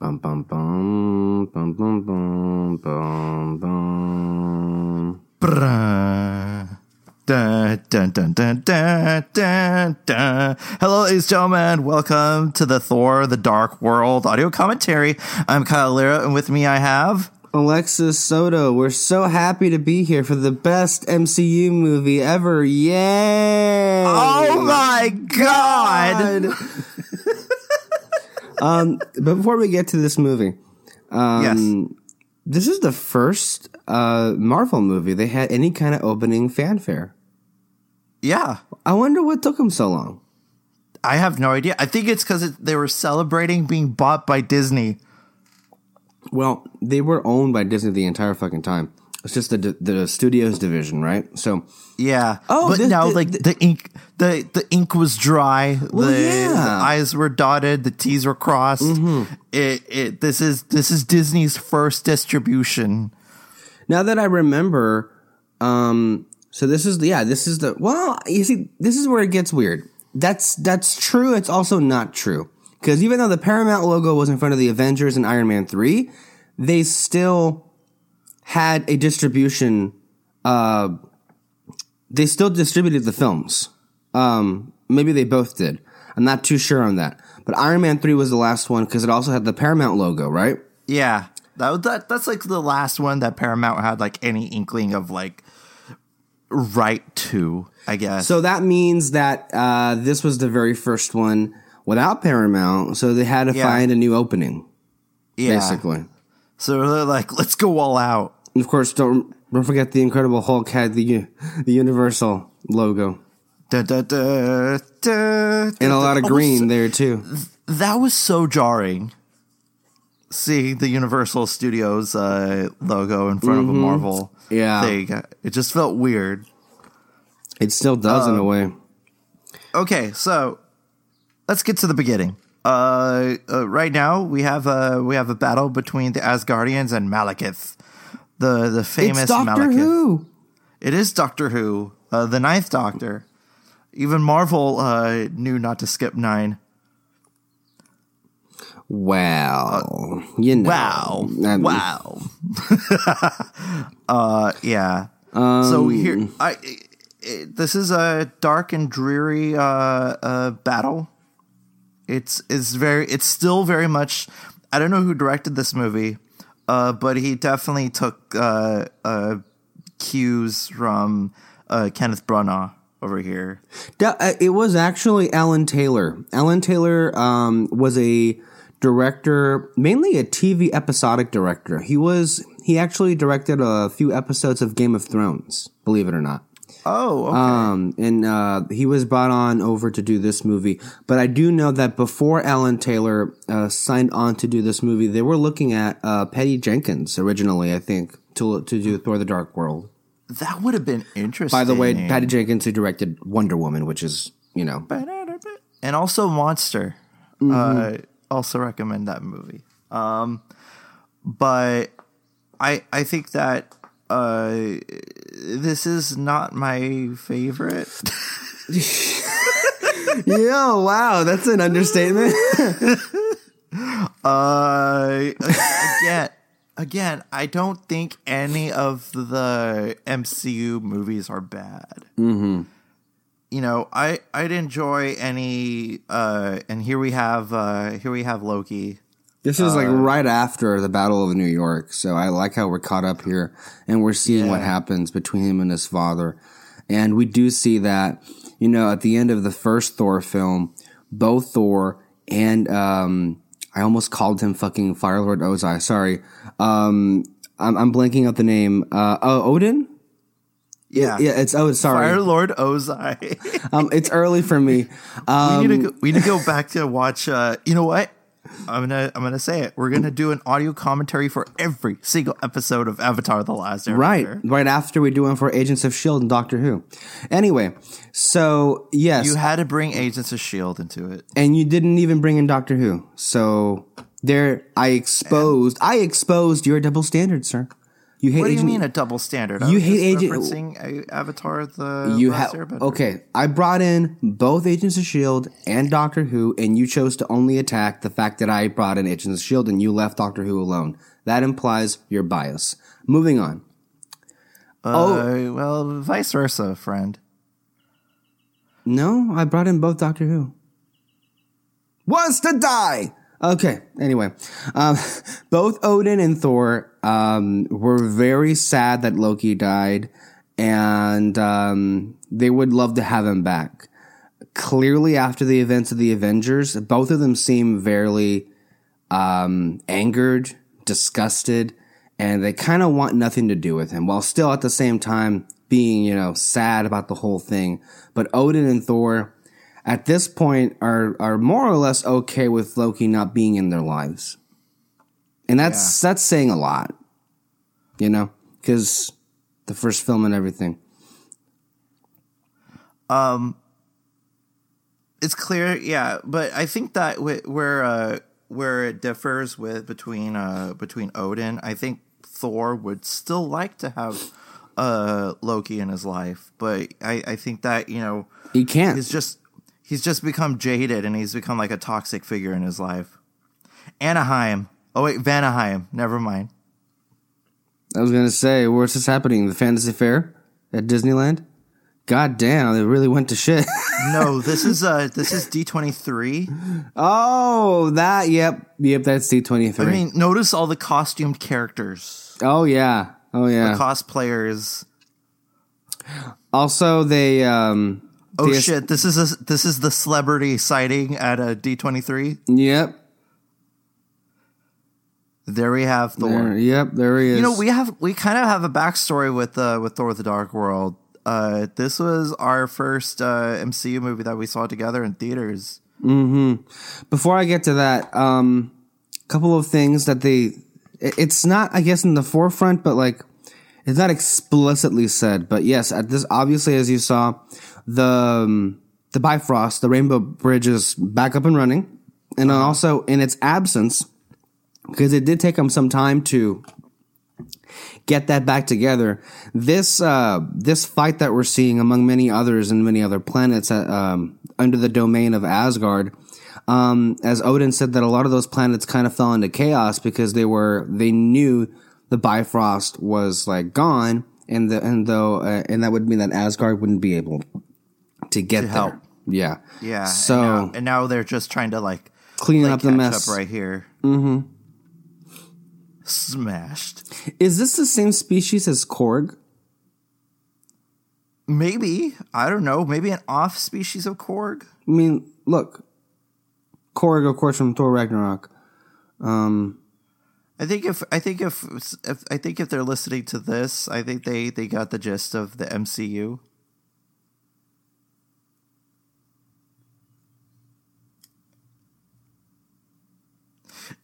Bum bum bum bum bum bum bum bum. Brrrr. Dun, dun, dun, dun, dun, dun, dun. Hello, ladies and gentlemen. Welcome to the Thor: The Dark World audio commentary. I'm Kyle Lira, and with me I have. Alexis Soto, we're so happy to be here for the best MCU movie ever. Yay! Oh my god! Um, but before we get to this movie, um, yes. this is the first uh, Marvel movie they had any kind of opening fanfare. Yeah. I wonder what took them so long. I have no idea. I think it's because they were celebrating being bought by Disney. Well, they were owned by Disney the entire fucking time. It's just the the studios division, right? So Yeah. Oh, but this- no, thi- like thi- the ink, the the ink was dry. Well, the, yeah. the eyes were dotted. The T's were crossed. Mm-hmm. It it this is this is Disney's first distribution. now that I remember, um, so this is the yeah, this is the well, you see, this is where it gets weird. That's that's true. It's also not true because even though the Paramount logo was in front of the Avengers and Iron Man three, they still had a distribution. Uh, they still distributed the films. Um, maybe they both did. I'm not too sure on that. But Iron Man three was the last one because it also had the Paramount logo, right? Yeah, that, was- that that's like the last one that Paramount had like any inkling of like right to. I guess. So that means that uh, this was the very first one without Paramount, so they had to Yeah. find a new opening, yeah. basically. So they're like, let's go all out. And of course, don't don't forget the Incredible Hulk had the the Universal logo Da, da, da, and a lot of green there too. that was so jarring. Seeing the Universal Studios uh, logo in front of a Marvel Mm-hmm. Yeah. thing, it just felt weird. It still does Uh, in a way. Okay, so let's get to the beginning. Uh, uh, right now we have a we have a battle between the Asgardians and Malekith, the the famous It's Doctor Malekith. Who. It is Doctor Who, uh, the Ninth Doctor. Even Marvel uh, knew not to skip nine. Wow, you know. Wow! Um, wow! uh, yeah. so here, I. i this is a dark and dreary uh, uh, battle. It's it's very it's still very much. I don't know who directed this movie, uh, but he definitely took uh, uh, cues from uh, Kenneth Branagh over here. Uh, It was actually Alan Taylor. Alan Taylor um, was a director, mainly a TV episodic director. He was he actually directed a few episodes of Game of Thrones. Believe it or not. Oh, okay. Um, and uh, he was brought on over to do this movie. But I do know that before Alan Taylor uh, signed on to do this movie, they were looking at uh, Patty Jenkins originally. I think to to do Thor: The Dark World. that would have been interesting. By the way, Patty Jenkins who directed Wonder Woman, which is you know and also Monster. Uh, also recommend that movie. Um, but I I think that uh, this is not my favorite. Yeah, wow, that's an understatement. Uh, again, again, I don't think any of the MCU movies are bad. Mm-hmm. You know, I I'd enjoy any. Uh, and here we have uh, here we have Loki. This is like right after the Battle of New York, so I like how we're caught up here and we're seeing what happens between him and his father. And we do see that, you know, at the end of the first Thor film, both Thor and um I almost called him fucking Firelord Ozai. Sorry. Um I'm, I'm blanking out the name. Uh oh, Odin? Yeah, Yeah, it's oh sorry. Fire Lord Ozai. Um it's early for me. Um we need to go, we need to go back to watch. Uh, you know what? I'm gonna I'm gonna say it. We're gonna do an audio commentary for every single episode of Avatar: The Last Airbender. Right, right after we do one for Agents of Shield and Doctor Who. Anyway, so yes, You had to bring Agents of Shield into it. and you didn't even bring in Doctor Who. So there, I exposed, I exposed your double standard, sir. You hate What do you mean a double standard? You was hate Agent- referencing Avatar the you Last have Airbender. okay. I brought in both Agents of Shield and Doctor Who, and you chose to only attack the fact that I brought in Agents of Shield and you left Doctor Who alone. That implies your bias. Moving on. Uh, well, vice versa, friend. No, I brought in both Doctor Who. Wants to die. Okay. Anyway, um, both Odin and Thor um, were very sad that Loki died, and um, they would love to have him back. Clearly, after the events of the Avengers, both of them seem very um, angered, disgusted, and they kind of want nothing to do with him, while still at the same time being, you know, sad about the whole thing. But Odin and Thor, at this point, are are more or less okay with Loki not being in their lives, and that's that's saying a lot, you know, because the first film and everything. Um it's clear, yeah, but I think that wh- where uh, where it differs with between uh, between Odin, I think Thor would still like to have uh, Loki in his life, but I, I think that you know He can't. he's just he's just become jaded and he's become like a toxic figure in his life. Anaheim. Oh wait, Vanaheim. Never mind. I was gonna say, where's this happening? The Fantasy Fair at Disneyland? God damn, they really went to shit. No, this is uh this is D twenty three. oh, that. Yep, yep. That's D twenty three. I mean, notice all the costumed characters, Oh yeah. Oh yeah. The cosplayers. also, they. um Oh the- shit! This is a, this is the celebrity sighting at a D twenty three. Yep. There we have Thor. There, yep. There he is. You know, we have we kind of have a backstory with uh, with Thor: The Dark World. Uh, this was our first uh, MCU movie that we saw together in theaters. Before I get to that, um, a couple of things that they. it- It's not, I guess, in the forefront, but like, it's not explicitly said. But yes, at this, obviously, as you saw, the um, the Bifrost, the Rainbow Bridge, is back up and running, and then also in its absence, because it did take them some time to get that back together. This uh, this fight that we're seeing among many others and many other planets uh, um, under the domain of Asgard, um, as Odin said that a lot of those planets kind of fell into chaos because they were they knew the Bifrost was like gone, and the and though uh, and that would mean that Asgard wouldn't be able to get there. help. Yeah, Yeah. So and now, and now they're just trying to like clean up the mess. up right here. Mm-hmm. Smashed. Is this the same species as Korg? Maybe I don't know. Maybe an off species of Korg. I mean, look, Korg, of course, from Thor Ragnarok. Um, I think if I think if, if I think if they're listening to this, I think they they got the gist of the MCU.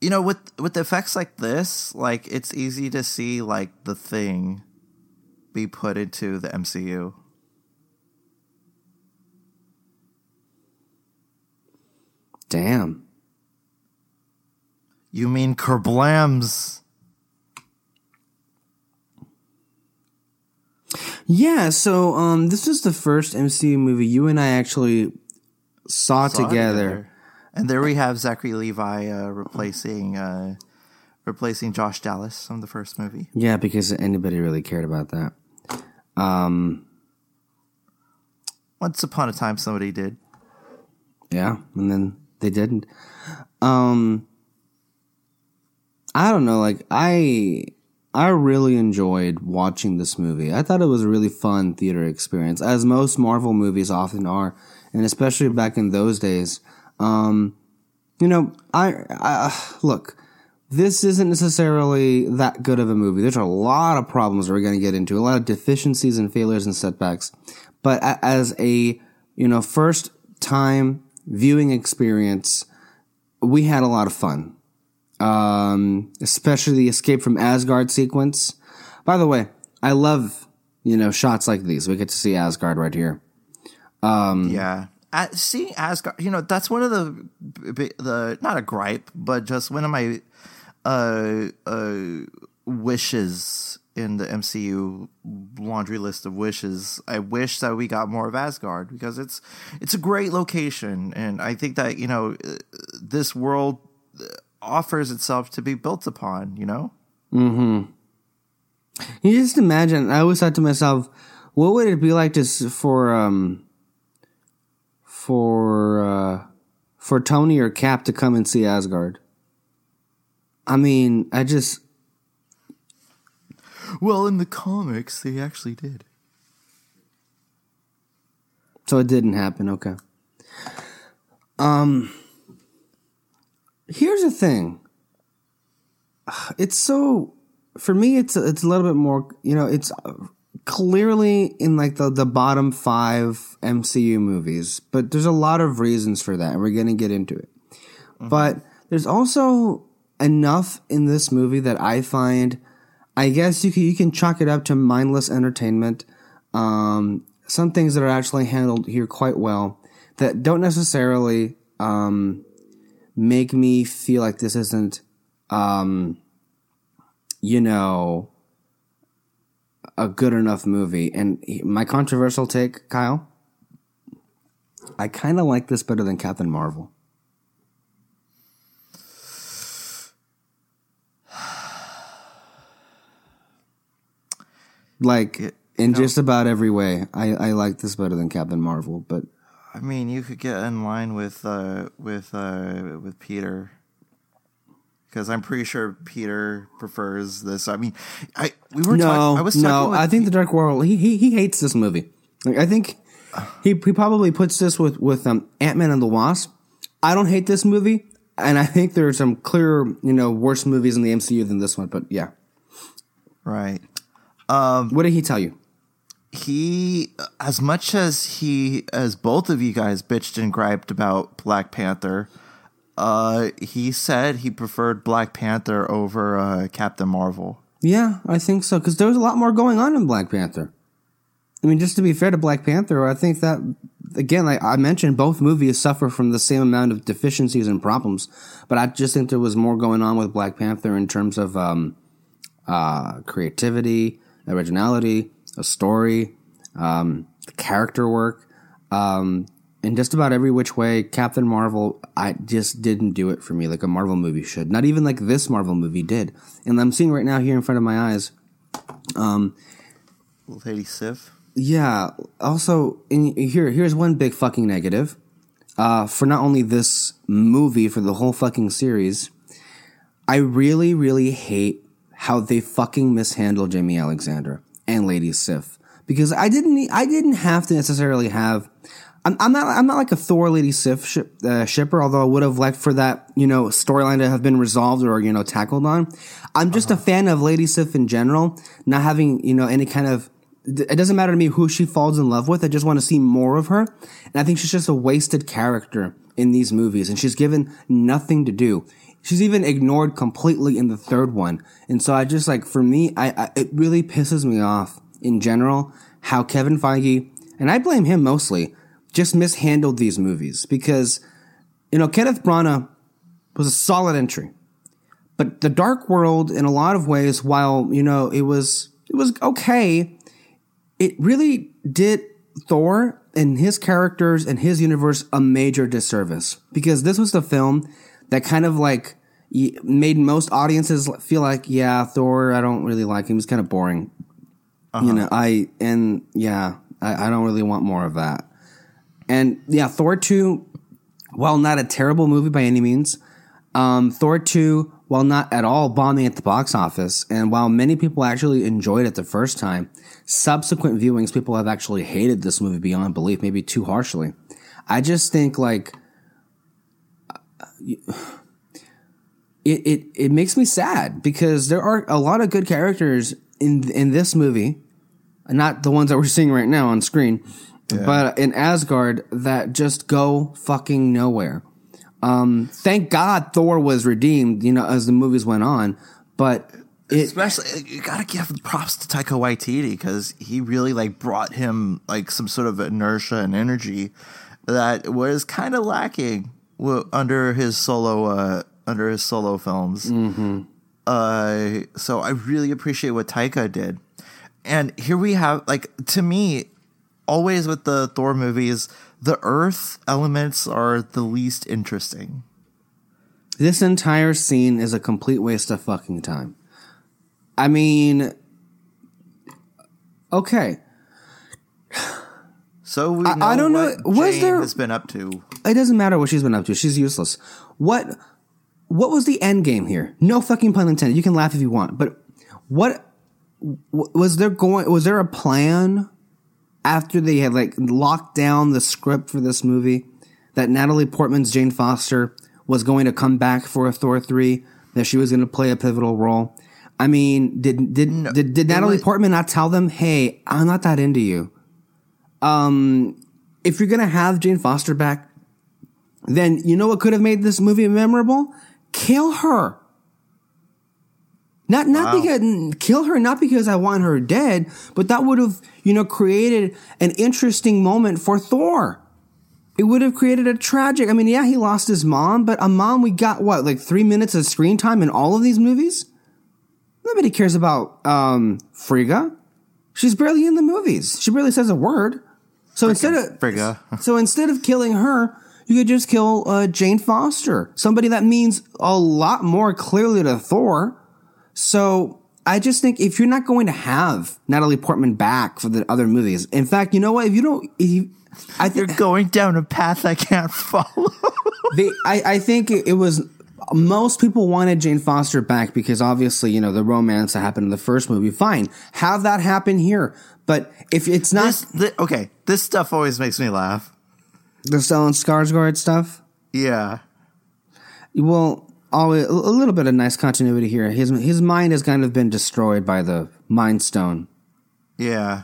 You know, with with effects like this, like it's easy to see like the thing be put into the MCU. damn. You mean kerblams? Yeah, so um, this is the first MCU movie you and I actually saw, Saw together. And there we have Zachary Levi uh, replacing uh, replacing Josh Dallas from the first movie. Yeah, because anybody really cared about that. Um, Once upon a time, somebody did. yeah, and then they didn't. Um, I don't know. Like I, I really enjoyed watching this movie. I thought it was a really fun theater experience, as most Marvel movies often are, and especially back in those days. Um, you know, I, I look. This isn't necessarily that good of a movie. There's a lot of problems we're going to get into, a lot of deficiencies and failures and setbacks. But as a you know first time viewing experience, we had a lot of fun. Um, especially the escape from Asgard sequence. By the way, I love you know shots like these. We get to see Asgard right here. Um, yeah. At, seeing Asgard, you know, that's one of the the not a gripe, but just one of my uh uh wishes in the MCU laundry list of wishes. I wish that we got more of Asgard because it's it's a great location, and I think that you know this world offers itself to be built upon. You know. Hmm. You just imagine. I always thought to myself, what would it be like to for um for uh for Tony or Cap to come and see Asgard? I mean, I just Well, in the comics, they actually did. So it didn't happen. Okay. Um. Here's the thing. It's so for me. It's it's a little bit more. You know, it's clearly in like the the bottom five MCU movies, but there's a lot of reasons for that, and we're gonna get into it. But there's also enough in this movie that I find. I guess you can you can chalk it up to mindless entertainment. Um, some things that are actually handled here quite well that don't necessarily um, make me feel like this isn't, um, you know, a good enough movie. And my controversial take, Kyle, I kind of like this better than Captain Marvel. Like in just about every way, I, I like this better than Captain Marvel. But I mean, you could get in line with uh, with uh, with Peter because I'm pretty sure Peter prefers this. I mean, I we were no, talking. I was no, I think the Dark World. He he, he hates this movie. Like I think he he probably puts this with with um, Ant Man and the Wasp. I don't hate this movie, and I think there are some clear you know worse movies in the MCU than this one. But yeah, right. what did he tell you? He as much as he as both of you guys bitched and griped about Black Panther, uh he said he preferred Black Panther over uh Captain Marvel. Yeah, I think so because there was a lot more going on in Black Panther. I mean, just to be fair to Black Panther, I think that again, like I mentioned, both movies suffer from the same amount of deficiencies and problems. But I just think there was more going on with Black Panther in terms of um, uh, creativity, originality, a story, um, character work, um, in just about every which way. Captain Marvel, I just didn't do it for me like a Marvel movie should. Not even like this Marvel movie did. And I'm seeing right now here in front of my eyes. Um, Lady Sif. Yeah. Also, in, here, here's one big fucking negative. Uh, for not only this movie, for the whole fucking series, I really, really hate how they fucking mishandle Jaimie Alexander and Lady Sif because I didn't, I didn't have to necessarily have. I'm, I'm not, I'm not like a Thor Lady Sif ship, uh, shipper, although I would have liked for that, you know, storyline to have been resolved or you know tackled on. I'm just a fan of Lady Sif in general, not having you know any kind of it doesn't matter to me who she falls in love with. I just want to see more of her. And I think she's just a wasted character in these movies and she's given nothing to do. She's even ignored completely in the third one. And so I just like, for me, I, I it really pisses me off in general how Kevin Feige, and I blame him mostly, just mishandled these movies because, you know, Kenneth Branagh was a solid entry. But The Dark World, in a lot of ways, while, you know, it was, it was okay, it really did Thor and his characters and his universe a major disservice because this was the film that kind of like made most audiences feel like, yeah, Thor, I don't really like him. He's kind of boring. You know, I, and yeah, I, I don't really want more of that. And yeah, Thor 2, while not a terrible movie by any means, um, Thor 2, while not at all bombing at the box office, and while many people actually enjoyed it the first time, subsequent viewings, people have actually hated this movie beyond belief, maybe too harshly. I just think like it, it it makes me sad because there are a lot of good characters in in this movie, not the ones that we're seeing right now on screen, but in Asgard that just go fucking nowhere. Um, thank God Thor was redeemed, you know, as the movies went on, but it, Especially, you gotta give props to Taika Waititi because he really like brought him like some sort of inertia and energy that was kind of lacking w- under his solo uh, under his solo films. Uh, so I really appreciate what Taika did. And here we have, like, to me, always with the Thor movies, the Earth elements are the least interesting. This entire scene is a complete waste of fucking time. I mean, okay. So we I- know I don't know- what was Jane there- has been up to. It doesn't matter what she's been up to. She's useless. What what was the end game here? No fucking pun intended. You can laugh if you want, but what was there going was there a plan after they had like locked down the script for this movie that Natalie Portman's Jane Foster was going to come back for a Thor 3 that she was going to play a pivotal role? I mean, did did did, did Natalie was- Portman not tell them, "Hey, I'm not that into you." Um if you're going to have Jane Foster back, then you know what could have made this movie memorable? Kill her. Not not Wow. because kill her not because I want her dead, but that would have, you know, created an interesting moment for Thor. It would have created a tragic. I mean, yeah, he lost his mom, but a mom we got what, like 3 minutes of screen time in all of these movies? Nobody cares about um Frigga. She's barely in the movies. She barely says a word. So instead of Frigga. so instead of killing her, you could just kill uh, Jane Foster, somebody that means a lot more clearly to Thor. So I just think if you're not going to have Natalie Portman back for the other movies, in fact, you know what? If you don't, if you, I You're going down a path I can't follow. they, I, I think it, was most people wanted Jane Foster back because obviously you know the romance that happened in the first movie. Fine, have that happen here. But if it's not this, thi- okay, this stuff always makes me laugh. The Stellan Skarsgård stuff, Yeah. well, always, a little bit of nice continuity here. His his mind has kind of been destroyed by the Mind Stone, Yeah.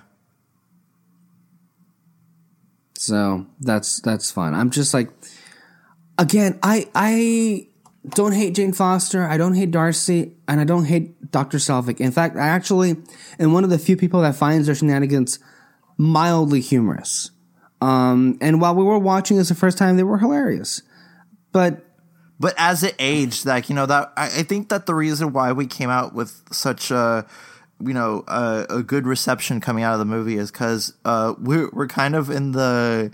so that's that's fun. I'm just like, again, I I don't hate Jane Foster, I don't hate Darcy, and I don't hate Doctor Selvig. In fact, I actually am one of the few people that finds their shenanigans mildly humorous. Um, and while we were watching this the first time, they were hilarious. But But as it aged, like, you know, that I, I think that the reason why we came out with such a, you know, a, a good reception coming out of the movie is because uh, we're, we're kind of in the,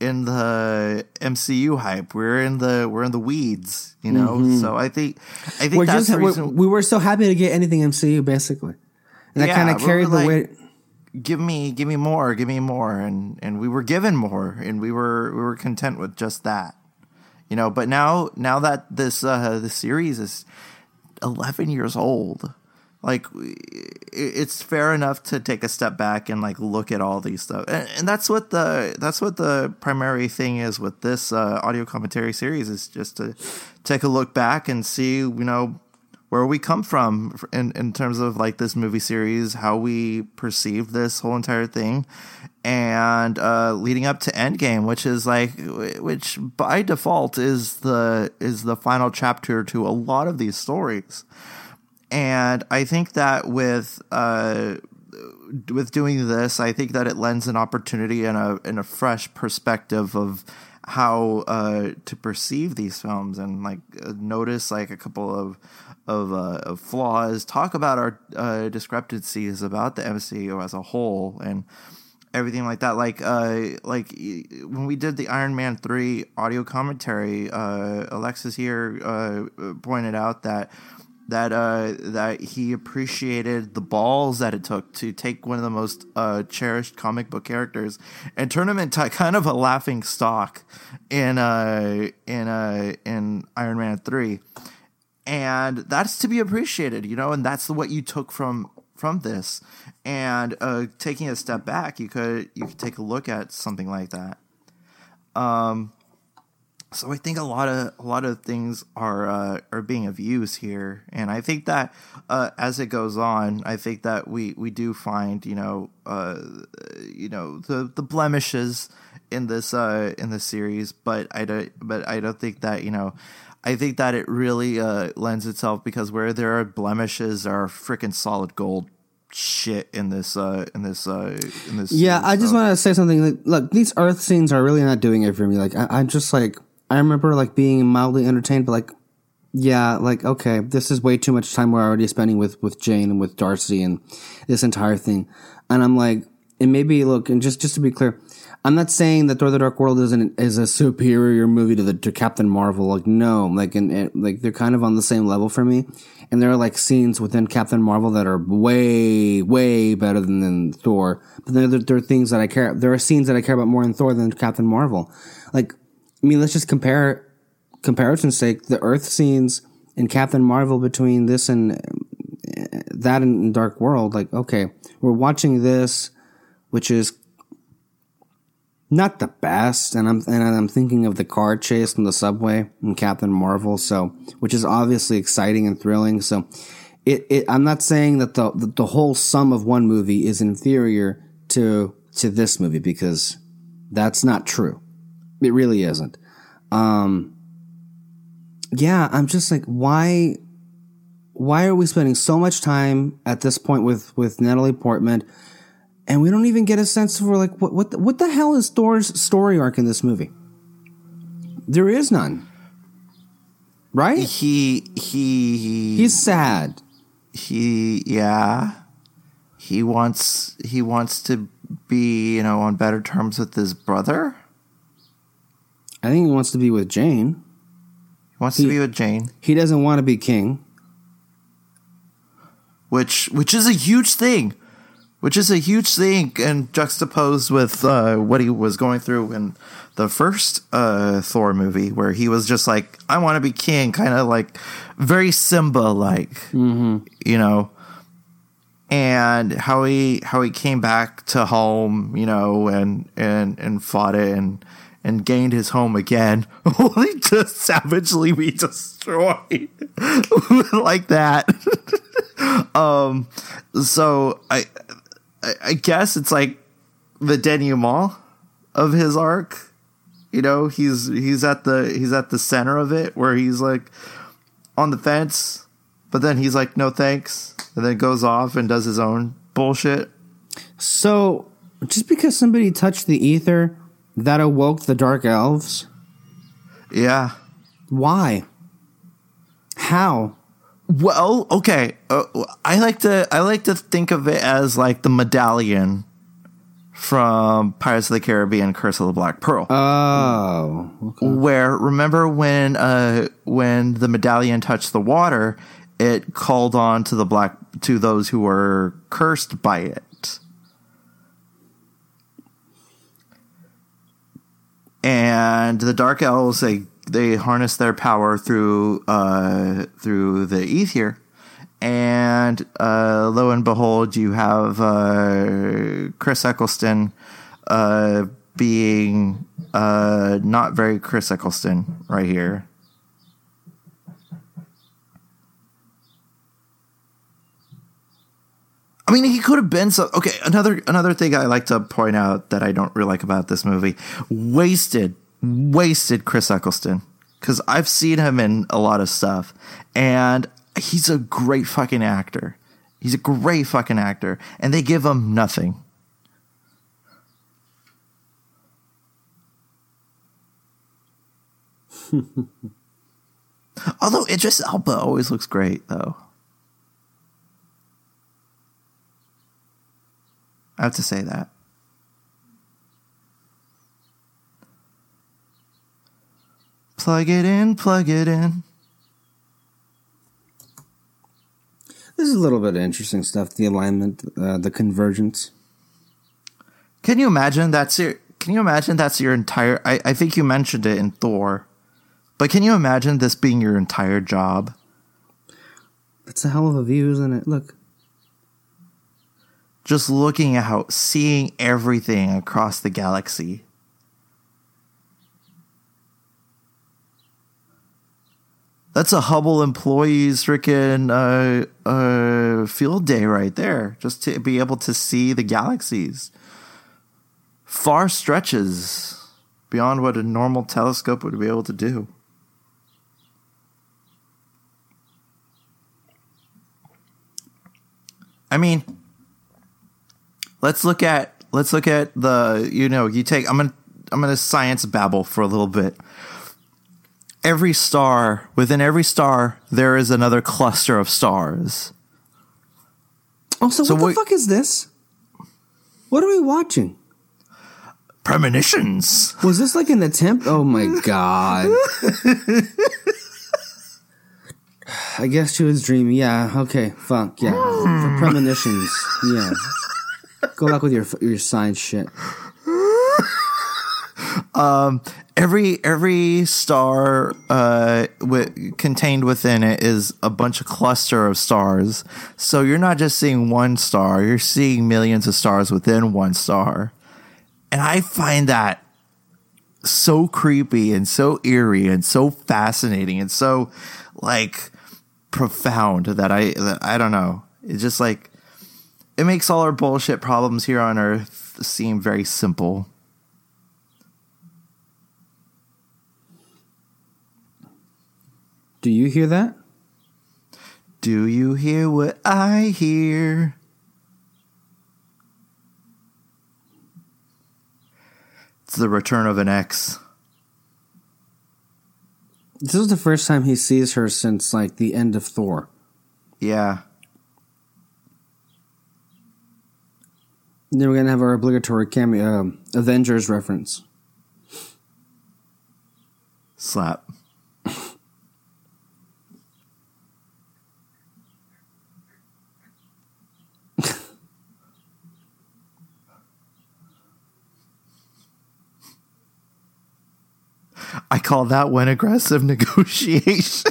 in the MCU hype. We're in the we're in the weeds, you know. So I think I think we're that's just the reason. we were so happy to get anything MCU basically, and that Yeah, kind of carried the like- weight. Give me give me more give me more. And and we were given more and we were we were content with just that you know. But now now that this uh the series is 11 years old like it's fair enough to take a step back and like look at all these stuff. And, and that's what the that's what the primary thing is with this uh, audio commentary series is just to take a look back and see you know where we come from in, in terms of like this movie series, how we perceive this whole entire thing, and uh, leading up to Endgame, which is like, which by default is the is the final chapter to a lot of these stories, and I think that with uh, with doing this, I think that it lends an opportunity and a and a fresh perspective of how uh, to perceive these films and like uh, notice like a couple of of, uh, of flaws. Talk about our uh, discrepancies about the MCU as a whole and everything like that. Like uh, like when we did the Iron Man three audio commentary, uh, Alexis here uh, pointed out that that uh, that he appreciated the balls that it took to take one of the most uh, cherished comic book characters and turn him into kind of a laughing stock in uh, in uh, in Iron Man three, and that's to be appreciated, you know, and that's what you took from from this. And uh, taking a step back, you could you could take a look at something like that. Um, so I think a lot of a lot of things are uh, are being of use here, and I think that uh, as it goes on, I think that we, we do find you know uh, you know the the blemishes in this uh, in this series, but I don't but I don't think that you know I think that it really uh, lends itself because where there are blemishes are freaking solid gold shit in this uh in this uh in this Yeah, I just want to say something. Like, look, these Earth scenes are really not doing it for me. Like, I, I'm just like, I remember like being mildly entertained, but like, yeah, like okay, this is way too much time we're already spending with with Jane and with Darcy and this entire thing. And I'm like, and maybe look, and just just to be clear, I'm not saying that Thor: The Dark World is an, is a superior movie to the to Captain Marvel. Like no, like and, and like they're kind of on the same level for me. And there are like scenes within Captain Marvel that are way way better than, than Thor. But then there, there are things that I care. There are scenes that I care about more in Thor than Captain Marvel. Like I mean, let's just compare comparison's sake, the Earth scenes in Captain Marvel between this and uh, that and Dark World, like, okay, we're watching this, which is not the best, and I'm and I'm thinking of the car chase in the subway in Captain Marvel, so which is obviously exciting and thrilling. So, it, it I'm not saying that the, the the whole sum of one movie is inferior to to this movie because that's not true. It really isn't. Um, yeah, I'm just like, why, why are we spending so much time at this point with, with Natalie Portman? And we don't even get a sense for like, what, what, the, what the hell is Thor's story arc in this movie? There is none. Right? He, he, he's sad. He, yeah. He wants, he wants to be, you know, on better terms with his brother. I think he wants to be with Jane He wants he, to be with Jane. He doesn't want to be king. Which which is a huge thing. Which is a huge thing and juxtaposed with uh, what he was going through in the first uh, Thor movie, where he was just like, I want to be king, kind of like very Simba like, mm-hmm. you know and how he how he came back to home, you know, and and and fought it and and gained his home again, only to savagely be destroyed like that. um, so I, I guess it's like the denouement of his arc. You know, he's he's at the he's at the center of it where he's like on the fence, but then he's like, no thanks, and then goes off and does his own bullshit. So just because somebody touched the ether that awoke the dark elves? Yeah. Why? How? Well, okay. Uh, I like to I like to think of it as like the medallion from Pirates of the Caribbean: Curse of the Black Pearl. Oh, okay. where remember when uh when the medallion touched the water, it called on to the black to those who were cursed by it. and the dark elves they they harness their power through uh, through the ether, and uh, lo and behold, you have uh, Chris Eccleston uh, being uh, not very Chris Eccleston right here. I mean, he could have been so. Okay, another another thing I like to point out that I don't really like about this movie: wasted, wasted Chris Eccleston. Because I've seen him in a lot of stuff, and he's a great fucking actor. He's a great fucking actor, and they give him nothing. Although Idris Elba always looks great, though. I have to say that. Plug it in, plug it in. This is a little bit of interesting stuff. The alignment, uh, the convergence. Can you imagine that's your? Can you imagine that's your entire? I, I think you mentioned it in Thor, but can you imagine this being your entire job? That's a hell of a view, isn't it? Look, just looking out, seeing everything across the galaxy. That's a Hubble employee's freaking uh, uh, field day right there, just to be able to see the galaxies. Far stretches beyond what a normal telescope would be able to do. I mean, let's look at let's look at the you know you take I'm gonna I'm gonna science babble for a little bit. Every star, within every star, there is another cluster of stars. Oh, also, So what the fuck is this? What are we watching? Premonitions. Was this like an attempt? Oh my god. I guess she was dreaming. Yeah. Okay. Fuck. Yeah. For hmm. premonitions. Yeah. Go back with your your science shit. Every every star uh, contained within it is a bunch of cluster of stars. So you're not just seeing one star; you're seeing millions of stars within one star. And I find that so creepy and so eerie and so fascinating and so like profound that I that I don't know. It's just like it makes all our bullshit problems here on Earth seem very simple. Do you hear that? Do you hear what I hear? It's the return of an ex. This is the first time he sees her since like the end of Thor. Yeah. Then we're gonna have our obligatory cameo, um Avengers reference. Slap. I call that one aggressive negotiations.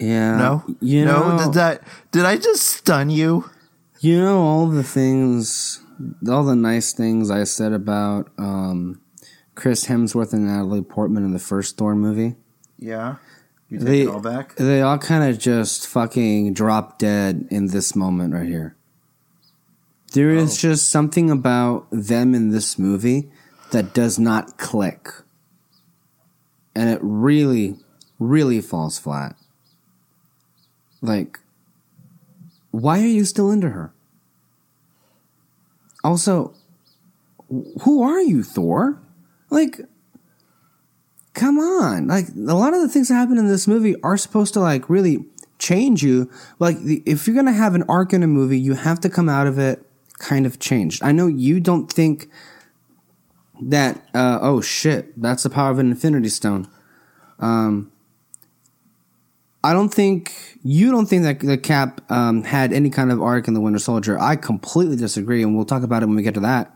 Yeah. No, You no. know, Did that? Did I just stun you? You know all the things, all the nice things I said about um, Chris Hemsworth and Natalie Portman in the first Thor movie. Yeah. You take They- it all back. They all kind of just fucking drop dead in this moment right here. There is Oh. just something about them in this movie that does not click. And it really, really falls flat. Like, why are you still into her? Also, who are you, Thor? Like, come on. Like, a lot of the things that happen in this movie are supposed to, like, really change you. Like, if you're going to have an arc in a movie, you have to come out of it kind of changed. I know you don't think that, uh, oh shit, that's the power of an infinity stone. Um, I don't think you don't think that the Cap um, had any kind of arc in the Winter Soldier. I completely disagree, and we'll talk about it when we get to that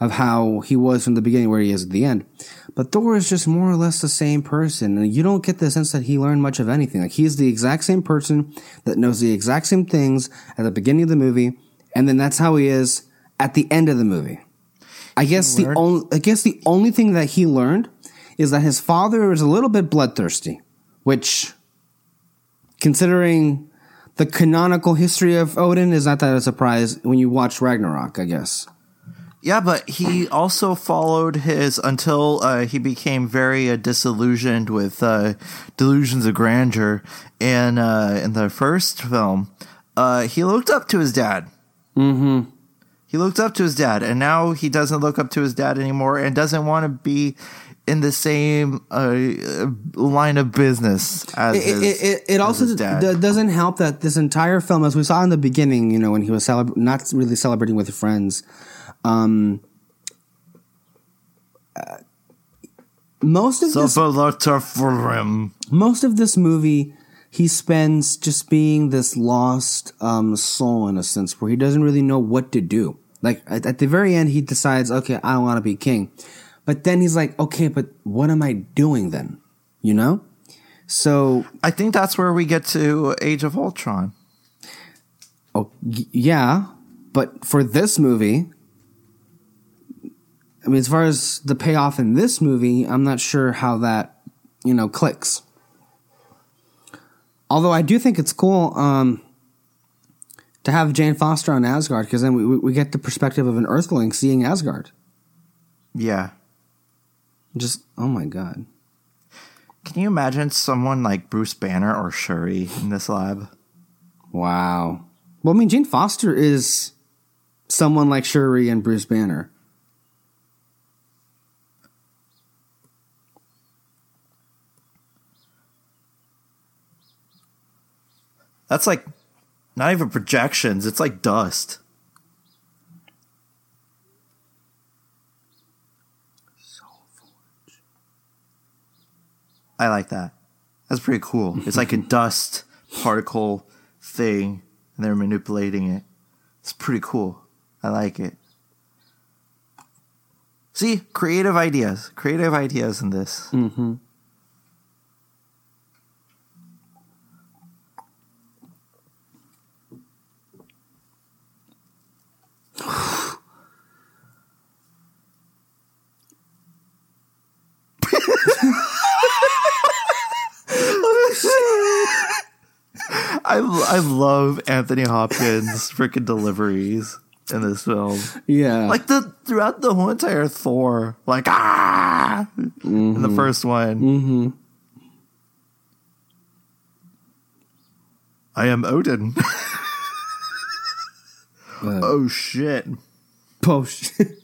of how he was from the beginning where he is at the end. But Thor is just more or less the same person, and you don't get the sense that he learned much of anything. Like he's the exact same person that knows the exact same things at the beginning of the movie, and then that's how he is at the end of the movie. I guess the only I guess the only thing that he learned is that his father is a little bit bloodthirsty, which considering the canonical history of Odin is not that a surprise when you watch Ragnarok, I guess. Yeah, but he also followed his until uh, he became very uh, disillusioned with uh, delusions of grandeur. And uh, in the first film, uh, he looked up to his dad. Mm-hmm. He looked up to his dad, and now he doesn't look up to his dad anymore, and doesn't want to be in the same uh, line of business as It, his, it, it, it as also d- doesn't help that this entire film, as we saw in the beginning, you know, when he was celebra- not really celebrating with friends, um, uh, most of this So letter for him. most of this movie he spends just being this lost um, soul in a sense where he doesn't really know what to do. Like at, at the very end he decides okay i don't want to be king but then he's like okay but what am i doing then you know so I think that's where we get to Age of Ultron. oh, yeah but for this movie i mean as far as the payoff in this movie i'm not sure how that you know, clicks. Although I do think it's cool um, to have Jane Foster on Asgard because then we, we get the perspective of an Earthling seeing Asgard. Yeah. Just oh my god. Can you imagine someone like Bruce Banner or Shuri in this lab? Wow. Well, I mean, Jane Foster is someone like Shuri and Bruce Banner. That's like not even projections, it's like dust. I like that. That's pretty cool. It's like a dust particle thing, and they're manipulating it. It's pretty cool. I like it. See, creative ideas, creative ideas in this. Mm-hmm. I I love Anthony Hopkins' freaking deliveries in this film. Yeah. Like the throughout the whole entire Thor, like ah, in the first one. mm-hmm. I am Odin. Uh, oh shit! oh shit.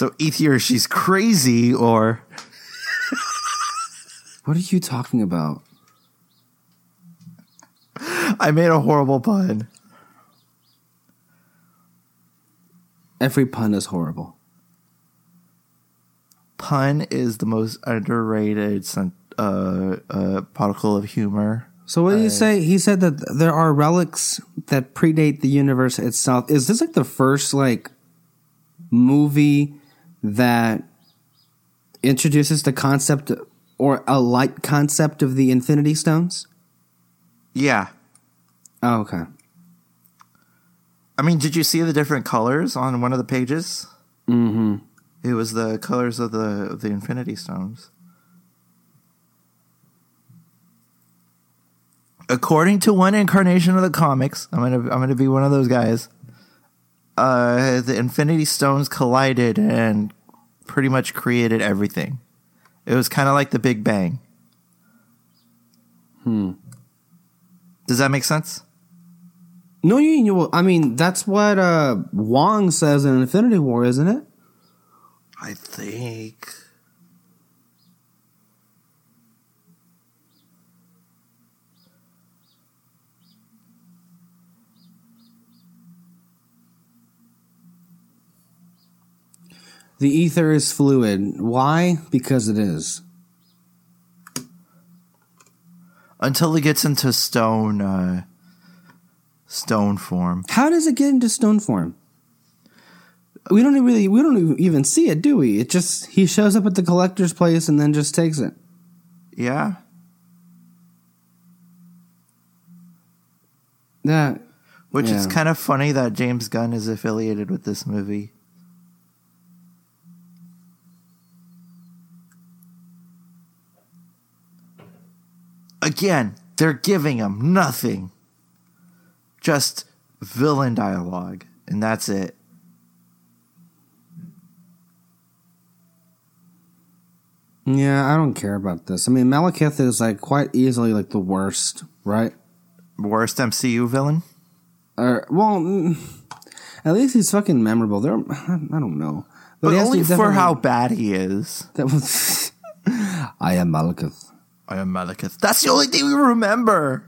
So either she's crazy or What are you talking about? I made a horrible pun. Every pun is horrible. Pun is the most underrated uh, uh, particle of humor. So what did you say? He said that there are relics that predate the universe itself. Is this like the first like movie that introduces the concept or a light concept of the Infinity Stones? Yeah. Oh, okay. I mean, did you see the different colors on one of the pages? Mm-hmm. It was the colors of the of the Infinity Stones. According to one incarnation of the comics, I'm gonna I'm gonna be one of those guys. Uh, the Infinity Stones collided and pretty much created everything. It was kind of like the Big Bang. Hmm. Does that make sense? No, you, you. I mean, that's what uh, Wong says in Infinity War, isn't it? I think. The ether is fluid. Why? Because it is. Until it gets into stone, uh, stone form. How does it get into stone form? We don't really, we don't even see it, do we? It just he shows up at the collector's place and then just takes it. Yeah. That, Which is kind of funny that James Gunn is affiliated with this movie. Again, they're giving him nothing. Just villain dialogue, and that's it. yeah, I don't care about this. I mean, Malekith is like quite easily like the worst, right? Worst MCU villain? Or well, mm, at least he's fucking memorable. There, I don't know, But to only for how bad he is. that was. I am Malekith. I am Malekith. That's the only thing we remember.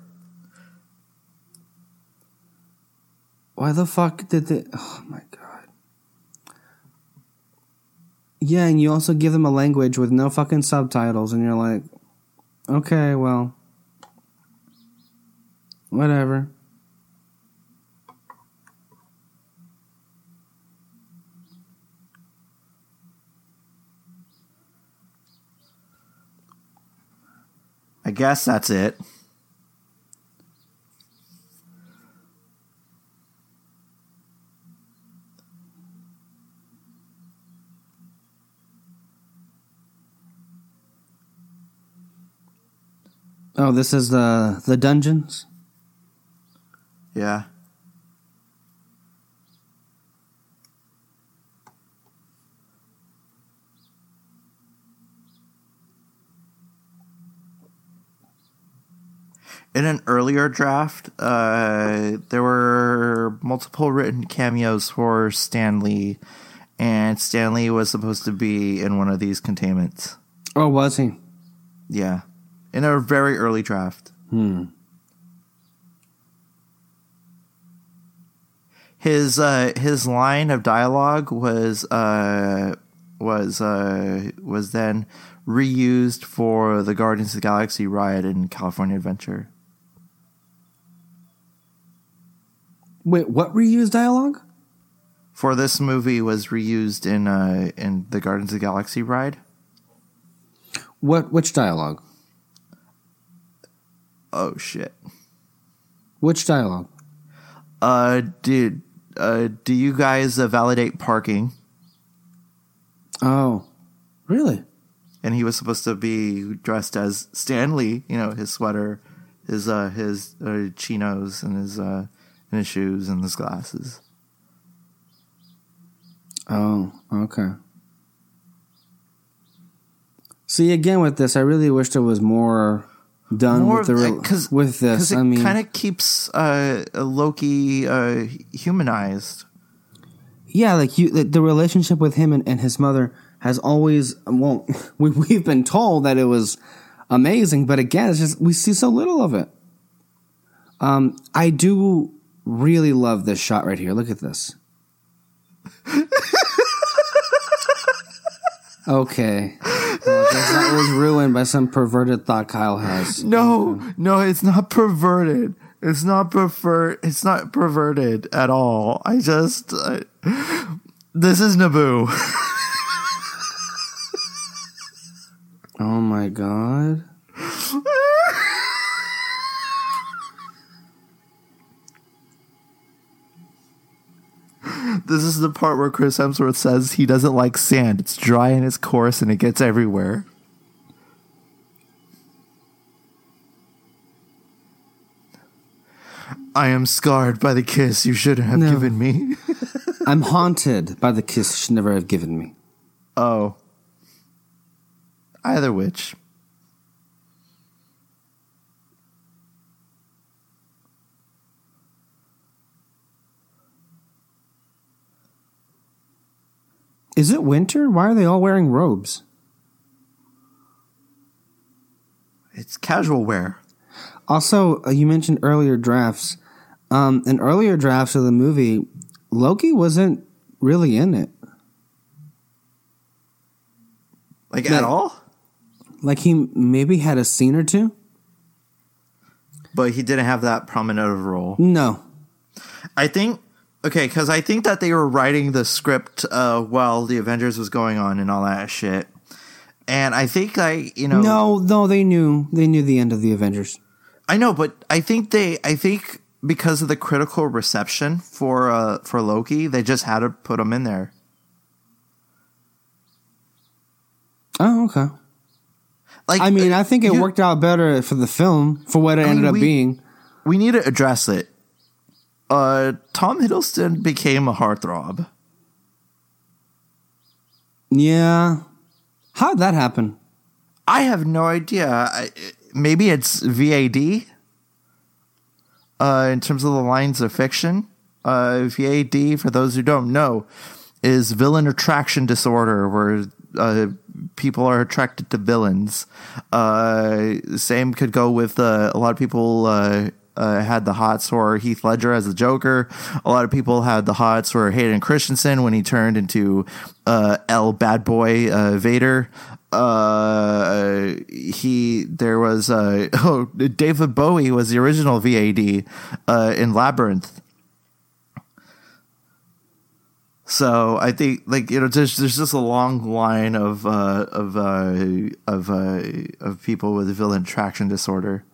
Why the fuck did they? Oh my god. Yeah, and you also give them a language with no fucking subtitles, and you're like, okay, well, whatever. I guess that's it. Oh, this is the the dungeons. Yeah. In an earlier draft, uh, there were multiple written cameos for Stan Lee, and Stan Lee was supposed to be in one of these containments. Oh, was he? Yeah, in a very early draft. Hmm. His uh, his line of dialogue was uh, was uh, was then reused for the Guardians of the Galaxy ride in California Adventure. Wait, what reused dialogue? For this movie was reused in uh, in the Guardians of the Galaxy ride. What which dialogue? Oh shit. Which dialogue? Uh did uh do you guys uh, validate parking? Oh. Really? And he was supposed to be dressed as Stan Lee, you know, his sweater, his uh his uh, chinos and his uh and his shoes and his glasses. Oh, okay. See again with this, I really wish there was more done More with the of- re- 'cause- with this. it I mean, kind of keeps uh, Loki uh, humanized. yeah, like you, the, the relationship with him and, and his mother has always well, we we've been told that it was amazing, but again, it's just we see so little of it. Um, I do really love this shot right here. Look at this. okay. Well, that was ruined by some perverted thought Kyle has. No, no, it's not perverted. It's not prefer. It's not perverted at all. I just. Uh, this is Naboo. Oh my god. This is the part where Chris Hemsworth says he doesn't like sand. It's dry and it's coarse and it gets everywhere. I am scarred by the kiss you shouldn't have No. given me. I'm haunted by the kiss you should never have given me. oh. Either which. Is it winter? Why are they all wearing robes? It's casual wear. Also, uh, you mentioned earlier drafts. Um, in earlier drafts of the movie, Loki wasn't really in it. Like No. at all? Like he maybe had a scene or two. But he didn't have that prominent of a role. No, I think okay, because I think that they were writing the script uh, while the Avengers was going on and all that shit. And I think I, you know, no, no. They knew they knew the end of the Avengers. I know, but I think they, I think because of the critical reception for uh, for Loki, they just had to put him in there. Oh, okay. Like, I mean, I think it you- worked out better for the film for what it I ended mean, up we- being. We need to address it. Uh, Tom Hiddleston became a heartthrob. Yeah. How'd that happen? I have no idea. I, maybe it's VAD. Uh, in terms of the lines of fiction, uh, VAD, for those who don't know, is villain attraction disorder, where uh, people are attracted to villains. Uh, same could go with uh, a lot of people. Uh, had the hots for Heath Ledger as the Joker. A lot of people had the hots for Hayden Christensen when he turned into uh, L Bad Boy uh, Vader. Uh, he there was uh, oh David Bowie was the original VAD uh, in Labyrinth. So I think like you know there's there's just a long line of uh, of uh, of uh, of people with villain attraction disorder.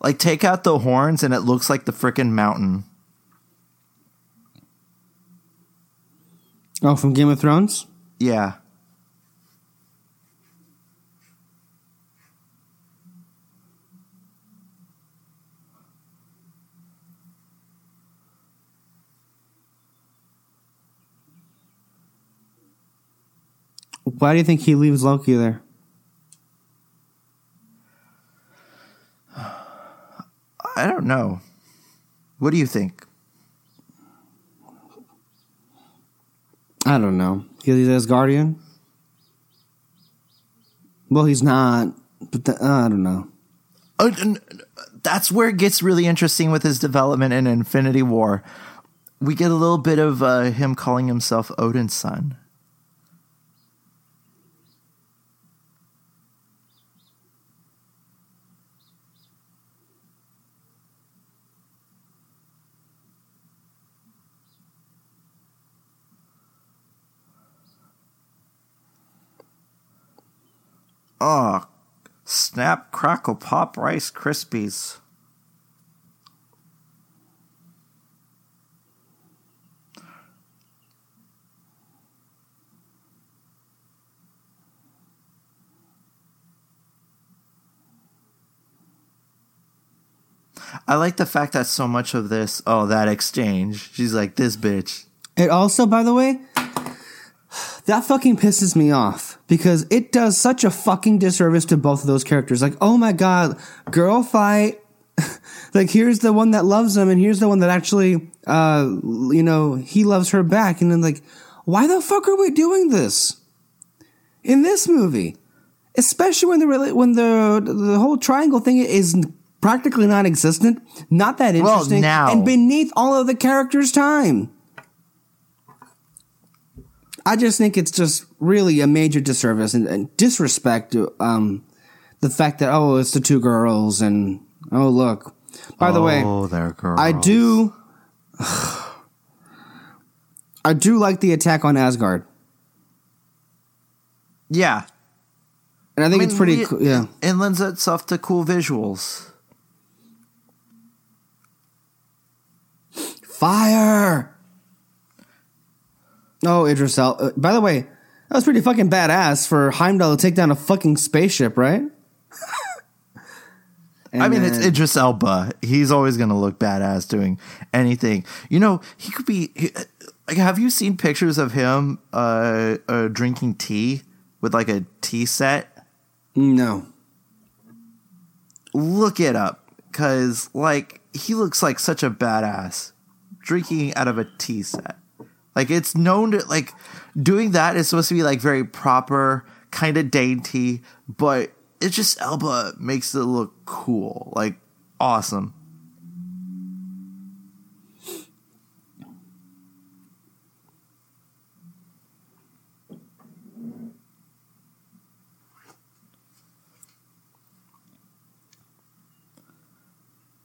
Like take out the horns and it looks like the freaking mountain. Oh, from Game of Thrones? Yeah. Why do you think he leaves Loki there? I don't know. What do you think? I don't know. He's Asgardian? Well, he's not, but the, uh, I don't know. Oh, that's where it gets really interesting with his development in Infinity War. We get a little bit of uh, him calling himself Odin's son. Oh, snap, crackle, pop, Rice Krispies. I like the fact that so much of this, oh, that exchange. She's like, this bitch. It also, by the way, that fucking pisses me off because it does such a fucking disservice to both of those characters. Like, oh my god, girl fight. like, here's the one that loves him, and here's the one that actually, uh, you know, he loves her back. And then, like, why the fuck are we doing this in this movie? Especially when the when the the whole triangle thing is practically non-existent, not that interesting, well, now. and beneath all of the characters' time. I just think it's just really a major disservice and, and disrespect to um, the fact that oh it's the two girls and oh look. By the way, oh they're girls. I do. I do like the attack on Asgard. Yeah, and I think I mean, it's pretty. cool, yeah, it lends itself to cool visuals. Fire! Oh, Idris El. Uh, by the way, that was pretty fucking badass for Heimdall to take down a fucking spaceship, right? I mean, then, it's Idris Elba. He's always going to look badass doing anything. You know, he could be. He, like, have you seen pictures of him uh, uh, drinking tea with like a tea set? No. Look it up, because like he looks like such a badass drinking out of a tea set. Like it's known to like doing that is supposed to be like very proper, kind of dainty, but it just Elba makes it look cool, like awesome.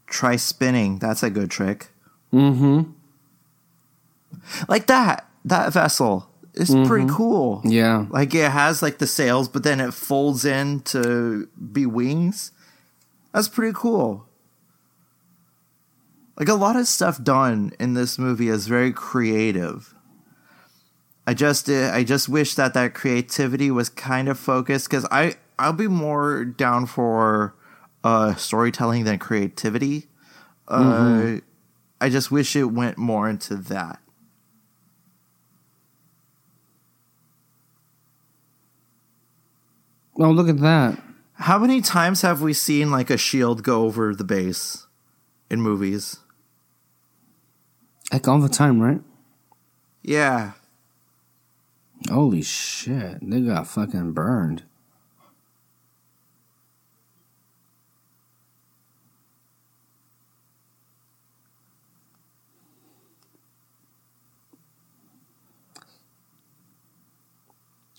Try spinning. That's a good trick. Mm-hmm like that that vessel is mm-hmm. pretty cool. Yeah, like it has like the sails, but then it folds in to be wings. That's pretty cool. Like a lot of stuff done in this movie is very creative. I just uh, I just wish that that creativity was kind of focused because I I'll be more down for uh, storytelling than creativity. Uh, mm-hmm. I just wish it went more into that. Oh, look at that. How many times have we seen like a shield go over the base in movies? Like all the time, right? Yeah. Holy shit. They got fucking burned.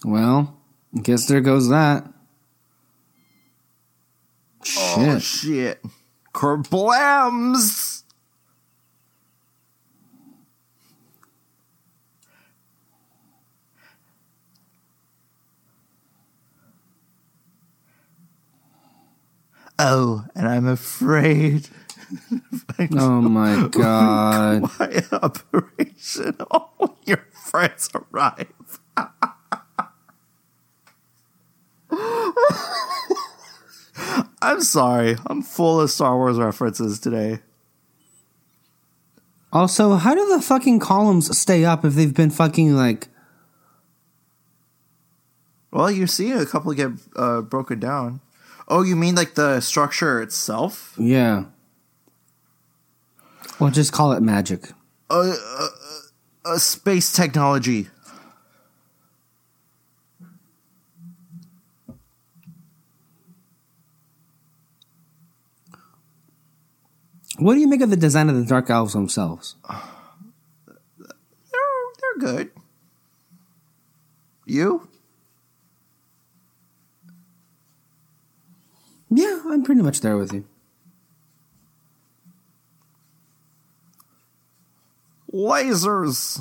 Well, Guess there goes that. Oh, shit. Oh, shit. Kerblams! Oh, and I'm afraid. oh my god. Quiet operation. All your friends arrive. I'm sorry. I'm full of Star Wars references today. Also, how do the fucking columns stay up if they've been fucking like? Well, you're seeing a couple get uh, broken down. Oh, you mean like the structure itself? Yeah. Well, just call it magic. Uh, uh, uh, space technology. What do you make of the design of the Dark Elves themselves? They're they're good. You? Yeah, I'm pretty much there with you. Lasers.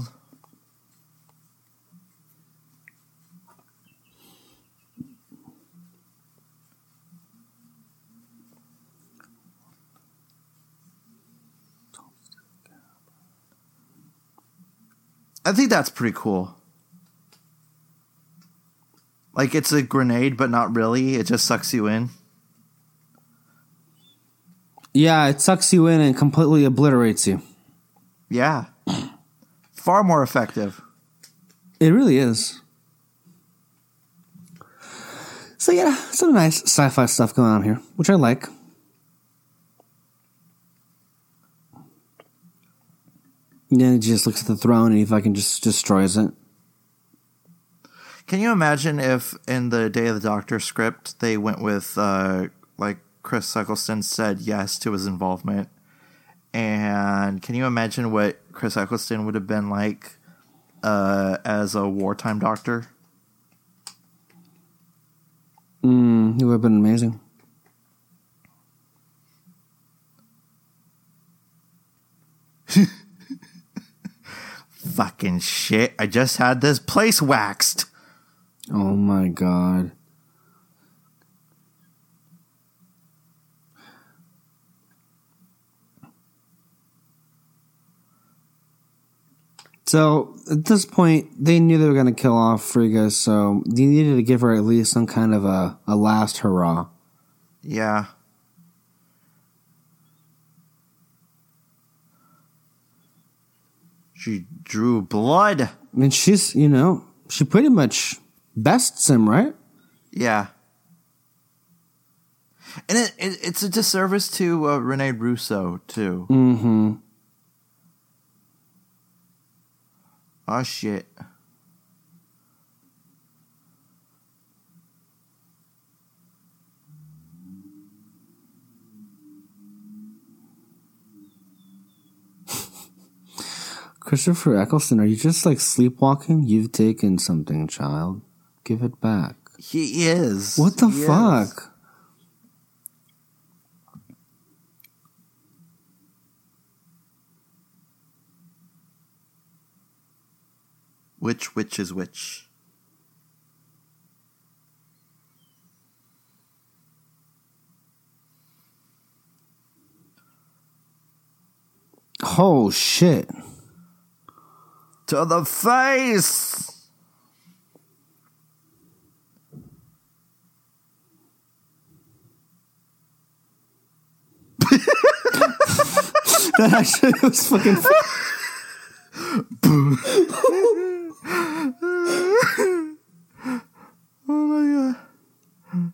I think that's pretty cool. Like it's a grenade, but not really. It just sucks you in. Yeah, it sucks you in and completely obliterates you. Yeah. Far more effective. It really is. So yeah, some nice sci-fi stuff going on here, which I like. Then he just looks at the throne and he fucking just destroys it. Can you imagine if in the Day of the Doctor script they went with uh, like Chris Eccleston said yes to his involvement? And can you imagine what Chris Eccleston would have been like uh, as a wartime doctor? Mm, he would have been amazing. Fucking shit. I just had this place waxed. Oh my god. So at this point, they knew they were going to kill off Frigga, so they needed to give her at least some kind of a, a last hurrah. Yeah. She drew blood. I mean, she's, you know, she pretty much bests him, right? Yeah. And it, it it's a disservice to uh, Rene Russo, too. Mm hmm. Oh, shit. Christopher Eccleston, are you just like sleepwalking? You've taken something, child. Give it back. He is. What the He fuck? is. Which which is which? Oh shit. To the face. That actually was fucking. Oh my god.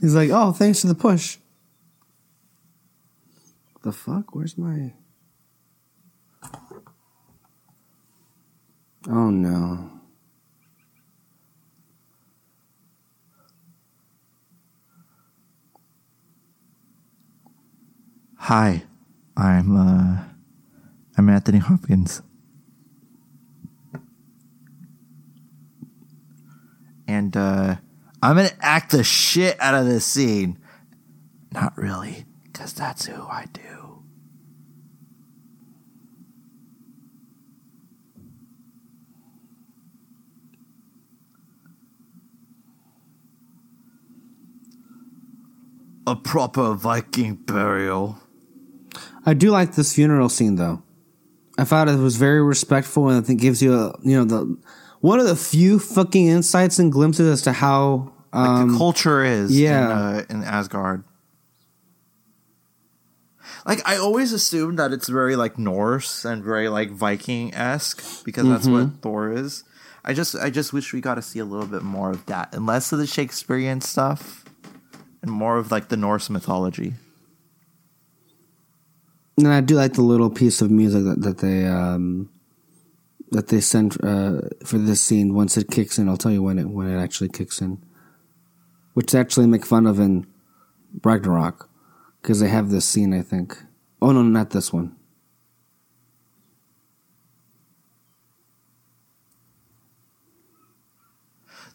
He's like, oh, thanks for the push. The fuck? Where's my. Oh no. Hi, I'm uh, I'm Anthony Hopkins, and uh, I'm gonna act the shit out of this scene. Not really, because that's who I do. A proper Viking burial. I do like this funeral scene though. I thought it was very respectful and I think gives you a you know the one of the few fucking insights and glimpses as to how um, the culture is yeah. in, uh, in Asgard. Like I always assumed that it's very like Norse and very like Viking esque because that's what Thor is. I just I just wish we got to see a little bit more of that and less of the Shakespearean stuff and more of like the Norse mythology. And I do like the little piece of music that, that they um, that they sent uh, for this scene. Once it kicks in, I'll tell you when it when it actually kicks in. Which they actually make fun of in Ragnarok because they have this scene. I think. Oh no, not this one.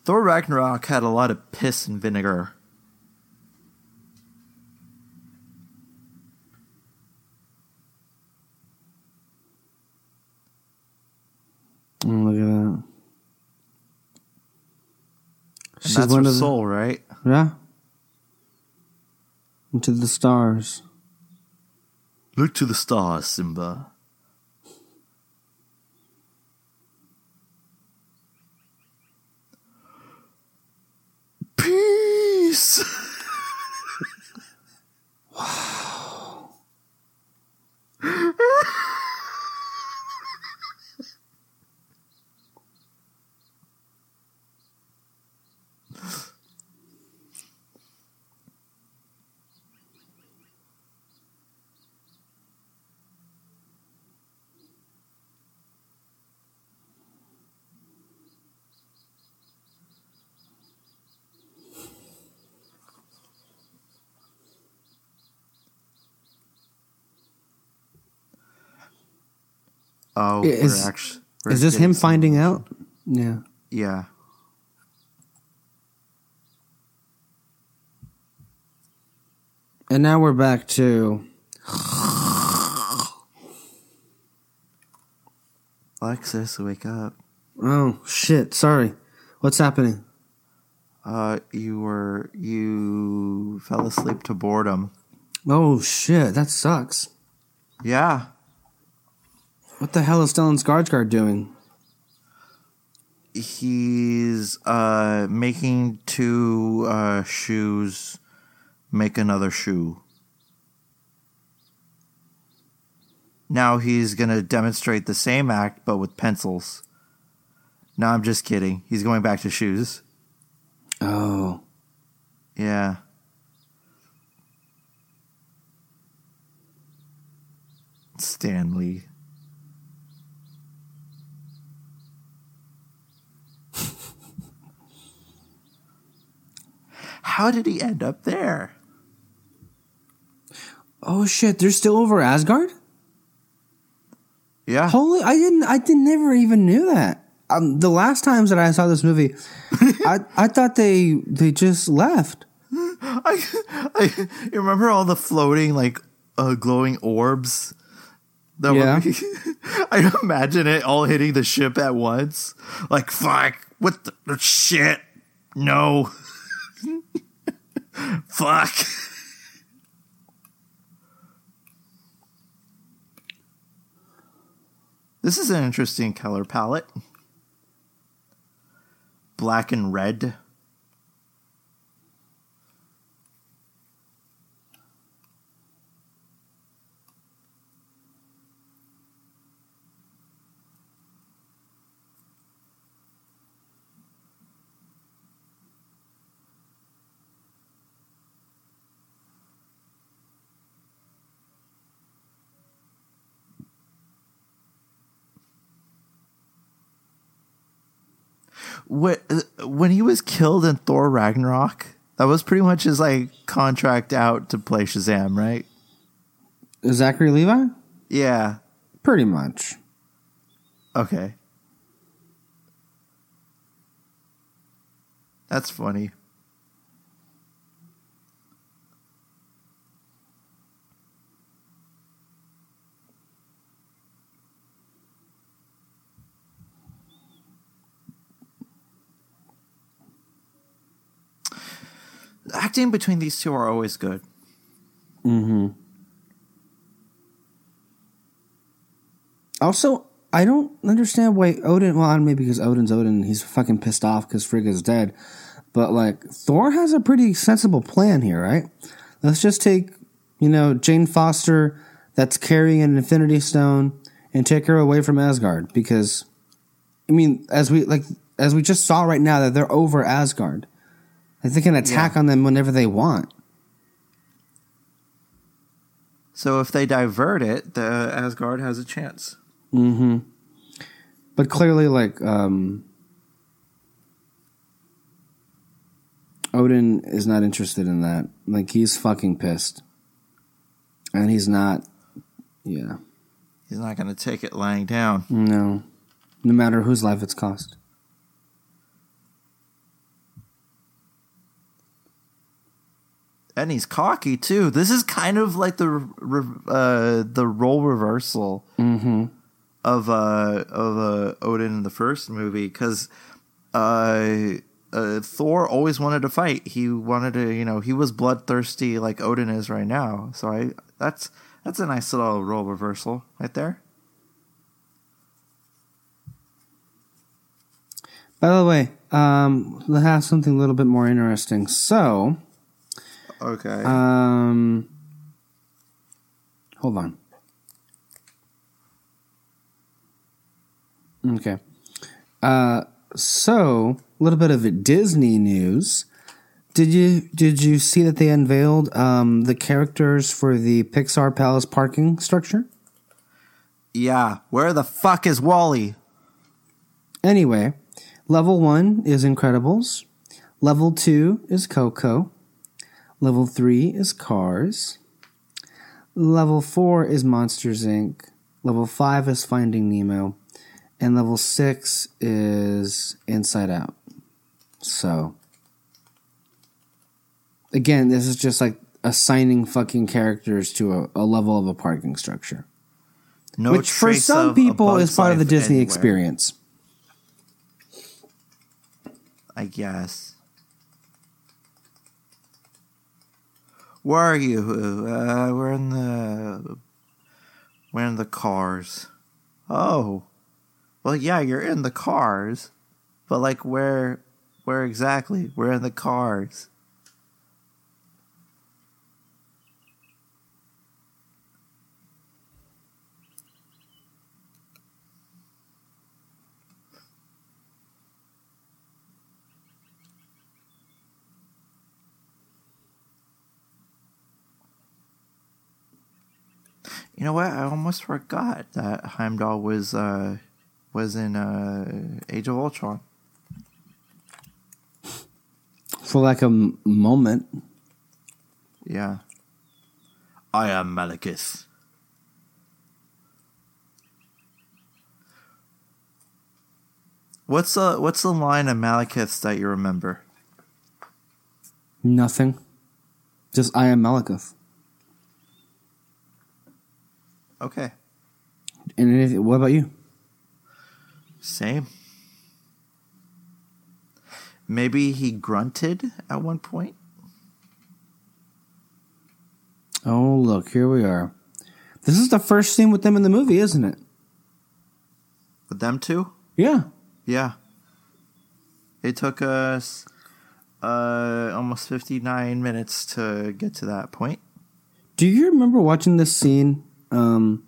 Thor Ragnarok had a lot of piss and vinegar. Oh, look at that. And She's that's one her of the- soul, right? Yeah. Into the stars. Look to the stars, Simba. Peace. Oh, is- actually. Is this him finding out? Yeah. Yeah. And now we're back to Alexis, wake up. oh shit. Sorry. What's happening? Uh, you were you fell asleep to boredom. Oh shit. That sucks. Yeah. What the hell is Stellan Skarsgård doing? He's uh making two uh shoes make another shoe. Now he's gonna demonstrate the same act but with pencils. No, I'm just kidding. He's going back to shoes. Oh. Yeah. Stanley. How did he end up there? Oh shit. They're still over Asgard? Yeah. Holy! I didn't. I didn't. Never even knew that. Um, the last times that I saw this movie, I I thought they they just left. I, I you remember all the floating like uh, glowing orbs. That Yeah. were, I imagine it all hitting the ship at once. Like fuck, what the, the shit? No. Fuck. This is an interesting color palette. Black and red. When he was killed in Thor Ragnarok, that was pretty much his like contract out to play Shazam, right? Zachary Levi, Yeah. pretty much. Okay. That's funny. Acting between these two are always good. Mm-hmm. Also, I don't understand why Odin. Well, maybe because Odin's Odin, he's fucking pissed off because Frigga's dead. But like Thor has a pretty sensible plan here, right? Let's just take, you know, Jane Foster that's carrying an Infinity Stone and take her away from Asgard because, I mean, as we like as we just saw right now that they're over Asgard, like they can attack yeah. on them whenever they want. So if they divert it, the Asgard has a chance. Mm-hmm. But clearly, like um, Odin is not interested in that. Like he's fucking pissed, and he's not. Yeah, he's not going to take it lying down. No, no matter whose life it's cost. And he's cocky too. This is kind of like the uh, the role reversal mm-hmm. of uh, of uh, Odin in the first movie because uh, uh, Thor always wanted to fight. He wanted to, you know, he was bloodthirsty like Odin is right now. So I that's that's a nice little role reversal right there. By the way, um, let's have something a little bit more interesting. So, Okay. Um, hold on. Okay. Uh, so a little bit of Disney news. Did you did you see that they unveiled um, the characters for the Pixar Pals parking structure? Yeah. Where the fuck is WALL-E? Anyway, level one is Incredibles. Level two is Coco. Level 3 is Cars. Level 4 is Monsters Inc. Level 5 is Finding Nemo. And level 6 is Inside Out. So, again, this is just like assigning fucking characters to a, a level of a parking structure. No Which for some people is part of the Disney anywhere. experience. I guess. Where are you? Uh, we're in the we're in the cars. Oh, well, yeah, you're in the cars, but like where? Where exactly? We're in the cars. You know what? I almost forgot that Heimdall was uh, was in uh, Age of Ultron. For like a m- moment. Yeah. I am Malekith. What's the what's the line of Malekith's that you remember? Nothing. Just I am Malekith. Okay. And anything, what about you? Same. Maybe he grunted at one point. Oh, look, here we are. This is the first scene with them in the movie, isn't it? With them two? Yeah. Yeah. It took us uh, almost 59 minutes to get to that point. Do you remember watching this scene um,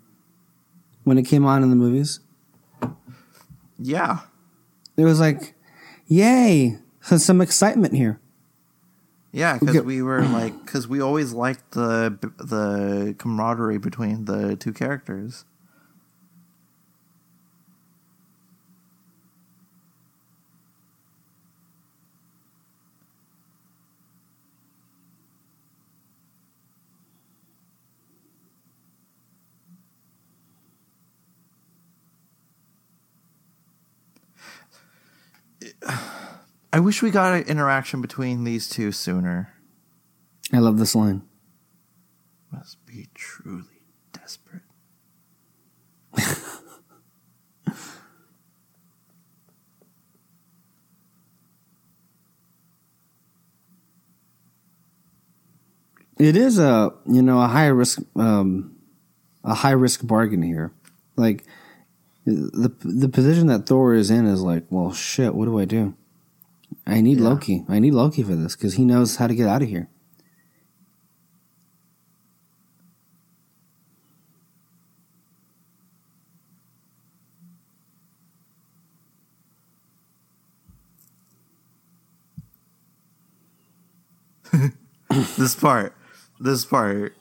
when it came on in the movies? Yeah. It was like, yay, some excitement here. Yeah, because we were like, because we always liked the the camaraderie between the two characters. I wish we got an interaction between these two sooner. I love this line. Must be truly desperate. it is a you know a high risk um, a high risk bargain here. Like the the position that Thor is in is like, well, shit. What do I do? I need Yeah. Loki. I need Loki for this because he knows how to get out of here. This part. This part.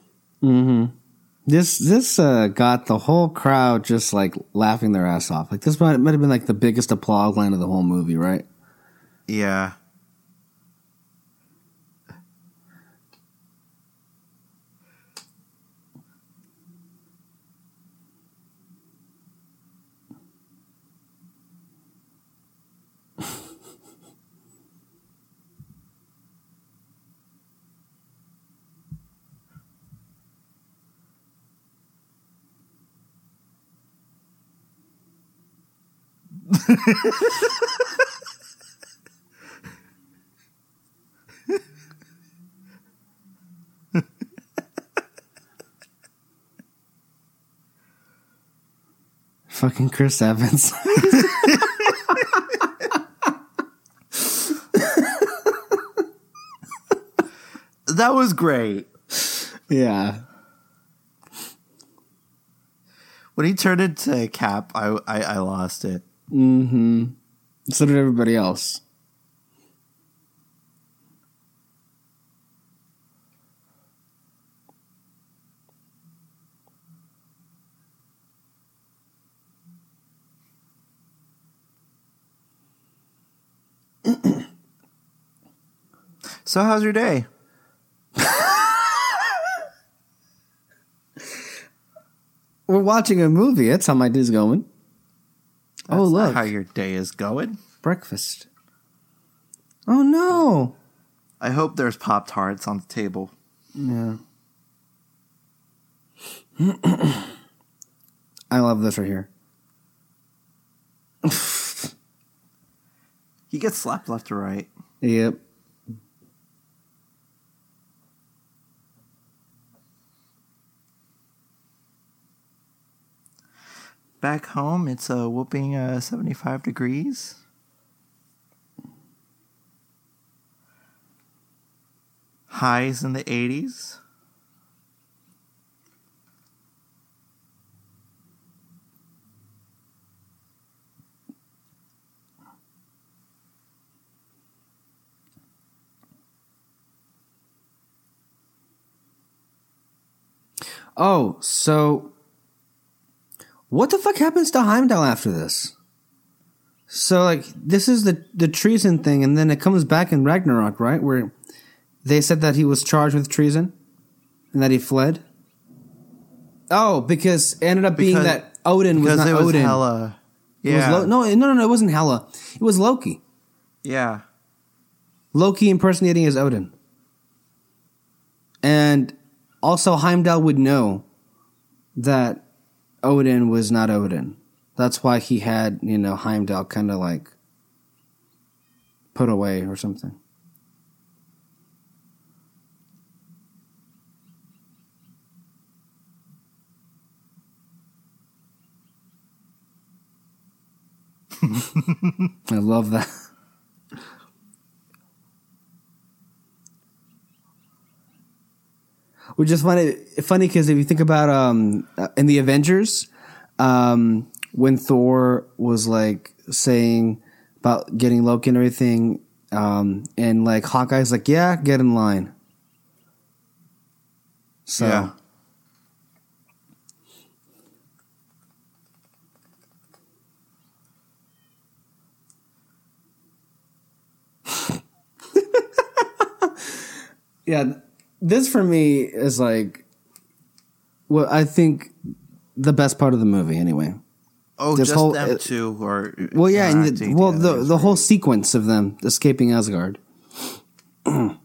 This this uh, got the whole crowd just like laughing their ass off. Like this might might have been like the biggest applause line of the whole movie, right? Yeah. Fucking Chris Evans. That was great. yeah. When he turned into Cap, I I, I lost it. Mm-hmm. So did everybody else. So how's your day? We're watching a movie. That's how my day's going. oh That's not look, how your day is going. breakfast. Oh no. I hope there's Pop Tarts on the table. Yeah. I love this right here. He gets slapped left to right. Yep. Back home, it's a whooping uh, 75 degrees. Highs in the 80s. Oh, so what the fuck happens to Heimdall after this? So like this is the the treason thing, and then it comes back in Ragnarok, right? Where they said that he was charged with treason and that he fled. Oh, because it ended up being Because- that Odin was not it was Odin. was Yeah. Lo- no, no, no, no, it wasn't Hela. It was Loki. yeah. Loki impersonating as Odin. And also Heimdall would know that Odin was not Odin. That's why he had, you know, Heimdall kind of like put away or something. I love that. Which is funny, funny because if you think about um, uh, in the Avengers, um, when Thor was like saying about getting Loki and everything, um, and like Hawkeye's like, "Yeah, get in line." So Yeah. yeah, this for me is like, well, I think the best part of the movie anyway. Oh, This just whole- them two are. Well, yeah, and the, well, the the whole sequence of them escaping Asgard.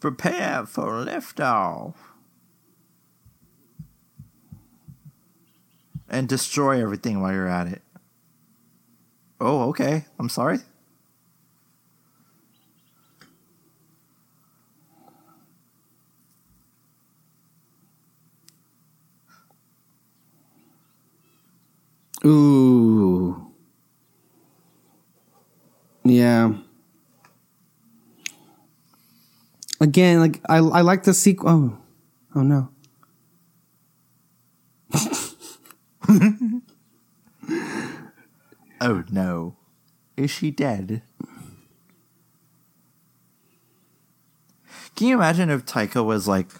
Prepare for liftoff. And destroy everything while you're at it. Oh, okay. I'm sorry. Ooh. Yeah. Again, like I I like the sequel. Oh, oh no. oh no. Is she dead? Can you imagine if Taika was like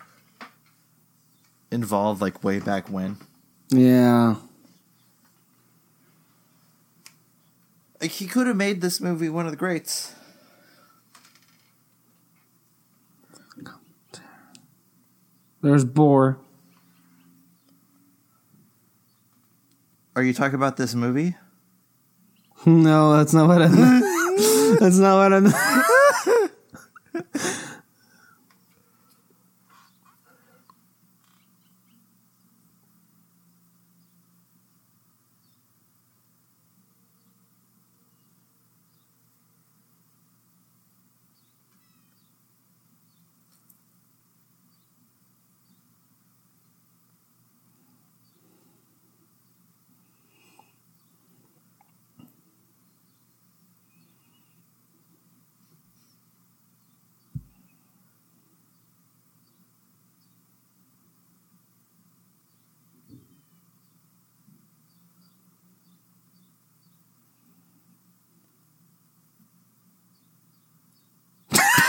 involved like way back when? Yeah. Like he could have made this movie one of the greats. There's Boar. Are you talking about this movie? No, that's not what I. that's not what I'm.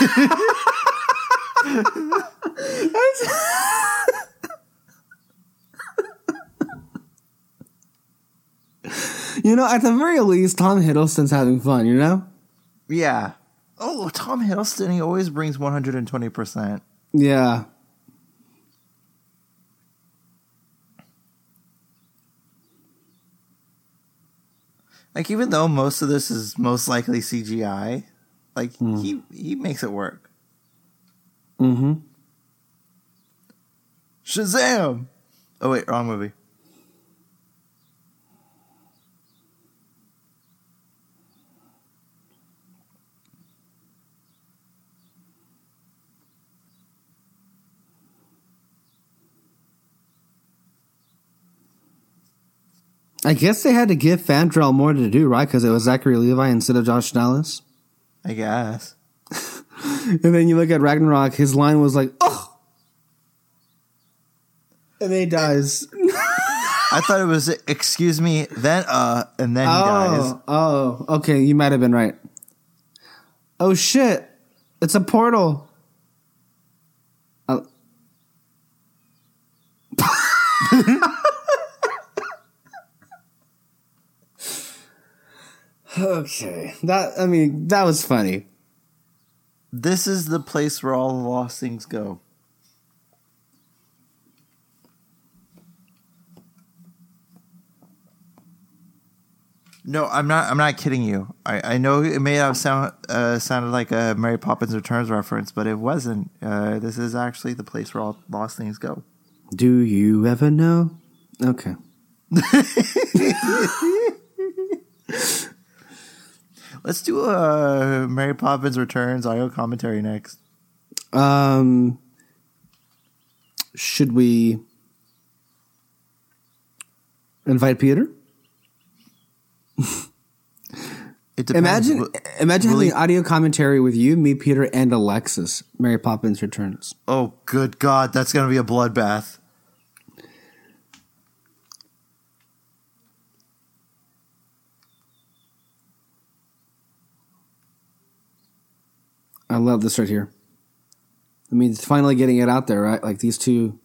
you know, at the very least, Tom Hiddleston's having fun. You know. Yeah. Oh, Tom Hiddleston, he always brings 120%. Yeah. Like even though most of this is most likely CGI, like mm. he he makes it work. Mm-hmm. Shazam! Oh wait, wrong movie. I guess they had to give Fandral more to do, right? Because it was Zachary Levi instead of Josh Dallas. I guess. and then you look at Ragnarok, his line was like, oh! And then he dies. I thought it was, excuse me, then, uh, and then he oh, dies. Oh, okay, you might have been right. Oh shit, it's a portal. Uh- Okay. That I mean, that was funny. This is the place where all the lost things go. No, I'm not. I'm not kidding you. I, I know it may have sound uh, sounded like a Mary Poppins Returns reference, but it wasn't. Uh, this is actually the place where all lost things go. Do you ever know? Okay. Let's do a Mary Poppins Returns audio commentary next. Um, should we invite Peter? imagine, imagine really? having audio commentary with you, me, Peter, and Alexis. Mary Poppins Returns. Oh, good God, that's going to be a bloodbath. I love this right here. I mean, finally getting it out there, right? Like these two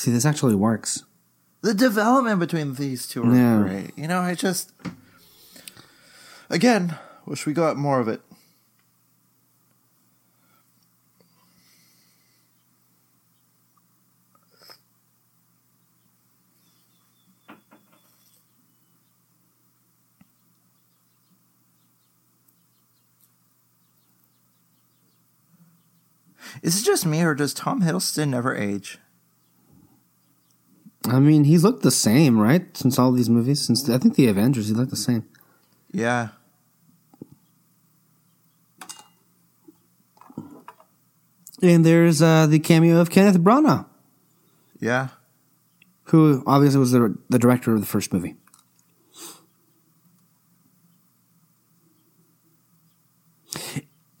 See, this actually works. The development between these two are Yeah. great. You know, I just again wish we got more of it. Is it just me or does Tom Hiddleston never age? I mean, he's looked the same, right? Since all these movies, since I think the Avengers, he looked the same. Yeah. And there's uh, the cameo of Kenneth Branagh, Yeah. who obviously was the the director of the first movie.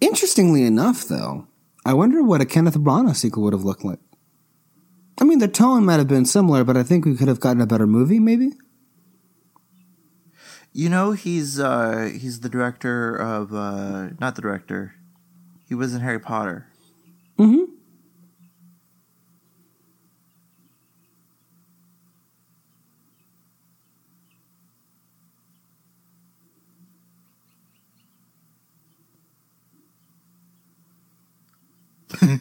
Interestingly enough, though, I wonder what a Kenneth Branagh sequel would have looked like. I mean, the tone might have been similar, but I think we could have gotten a better movie, maybe. You know he's uh he's the director of uh not the director. He was in Harry Potter. Mm-hmm.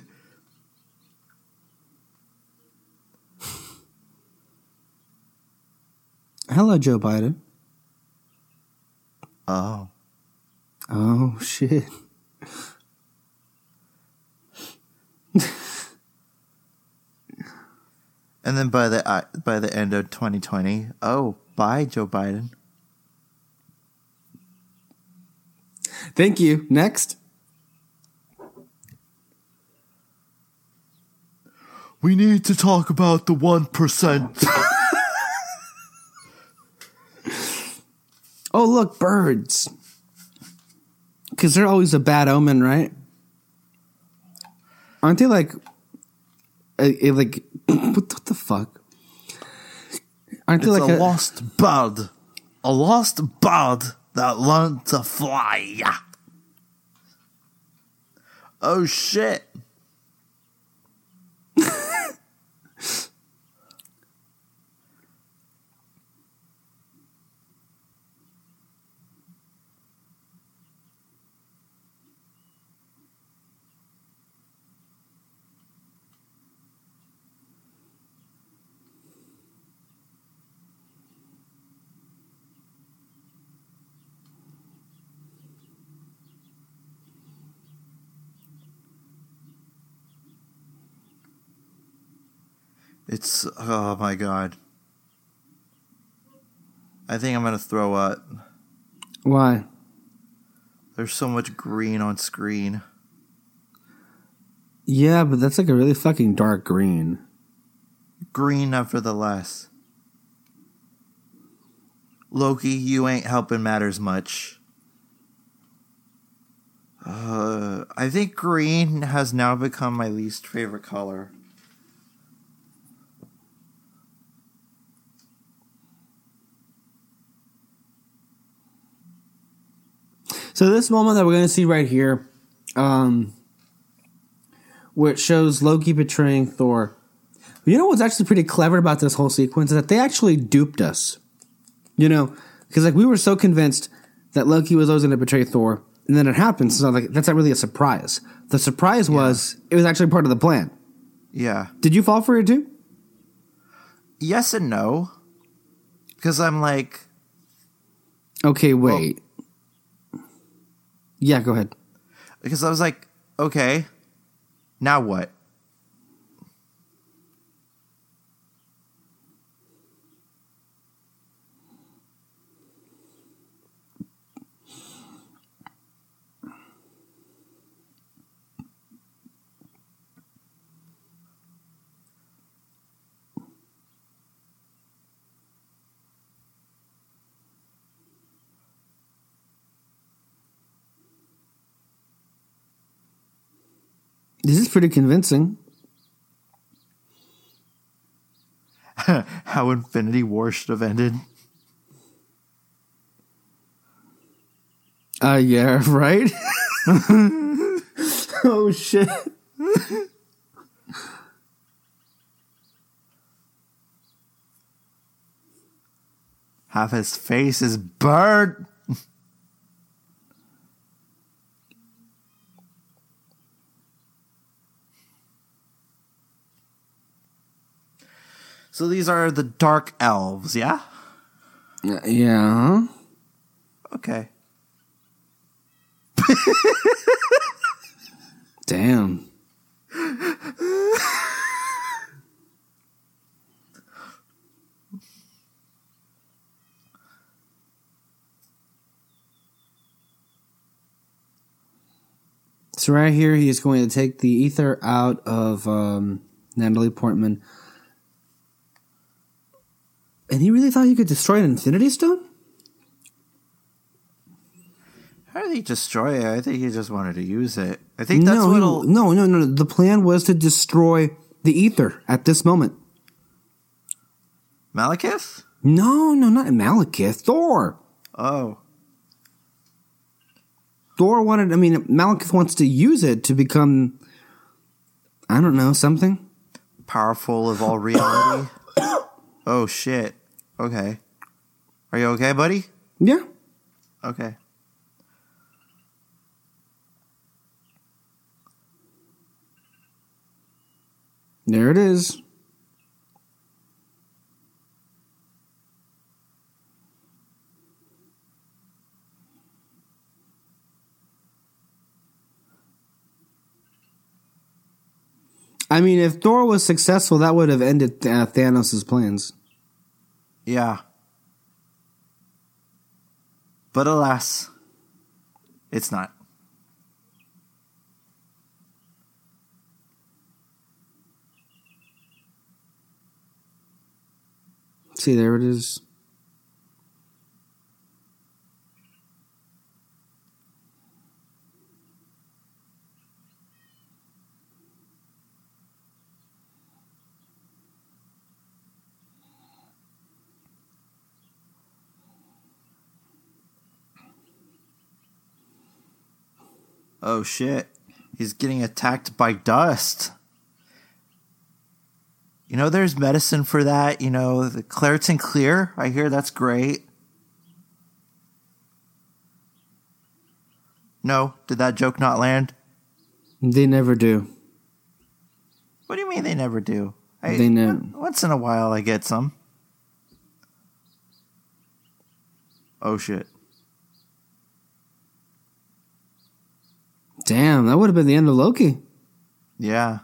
Hello, Joe Biden. Oh. Oh shit. And then by the uh, by the end of 2020, oh, bye Joe Biden. Thank you. Next. We need to talk about the 1%. Oh, look, birds. Because they're always a bad omen, right? Aren't they like, uh, like what, what the fuck? Aren't it's they like a, a, lost bird. A lost bird that learned to fly. Oh shit. It's oh my god. I think I'm gonna throw up. why? There's so much green on screen. Yeah, but that's like a really fucking dark green. Green nevertheless. Loki, you ain't helping matters much. Uh, I think green has now become my least favorite color. So this moment that we're going to see right here, um, where it shows Loki betraying Thor. You know what's actually pretty clever about this whole sequence is that they actually duped us. You know, because like we were so convinced that Loki was always going to betray Thor, and then it happens. So like that's not really a surprise. The surprise was it was actually part of the plan. Yeah. Did you fall for it too? Yes and no. Because I'm like, Okay, wait. Yeah, go ahead. because I was like, okay, now what? This is pretty convincing. How Infinity War should have ended. Uh, yeah, right? oh, shit. Half his face is burnt. So these are the dark elves, yeah? Yeah. Okay. Damn. So right here, he is going to take the ether out of um, Natalie Portman, and he really thought he could destroy an Infinity Stone. How did he destroy it? I think he just wanted to use it. I think that's no, what. he, no, no, no. The plan was to destroy the ether at this moment. Malekith? No, no, not Malekith. Thor. Oh. Thor wanted. I mean, Malekith wants to use it to become. I don't know something. Powerful of all reality. oh shit. Okay. Are you okay, buddy? Yeah. Okay. There it is. I mean, if Thor was successful, that would have ended uh, Thanos' plans. Yeah. But alas, it's not. See, there it is. Oh shit. He's getting attacked by dust. You know, there's medicine for that. You know, the Claritin Clear. I hear that's great. No, did that joke not land? They never do. What do you mean they never do? I, They never- Once in a while, I get some. Oh shit! Damn, that would have been the end of Loki. Yeah.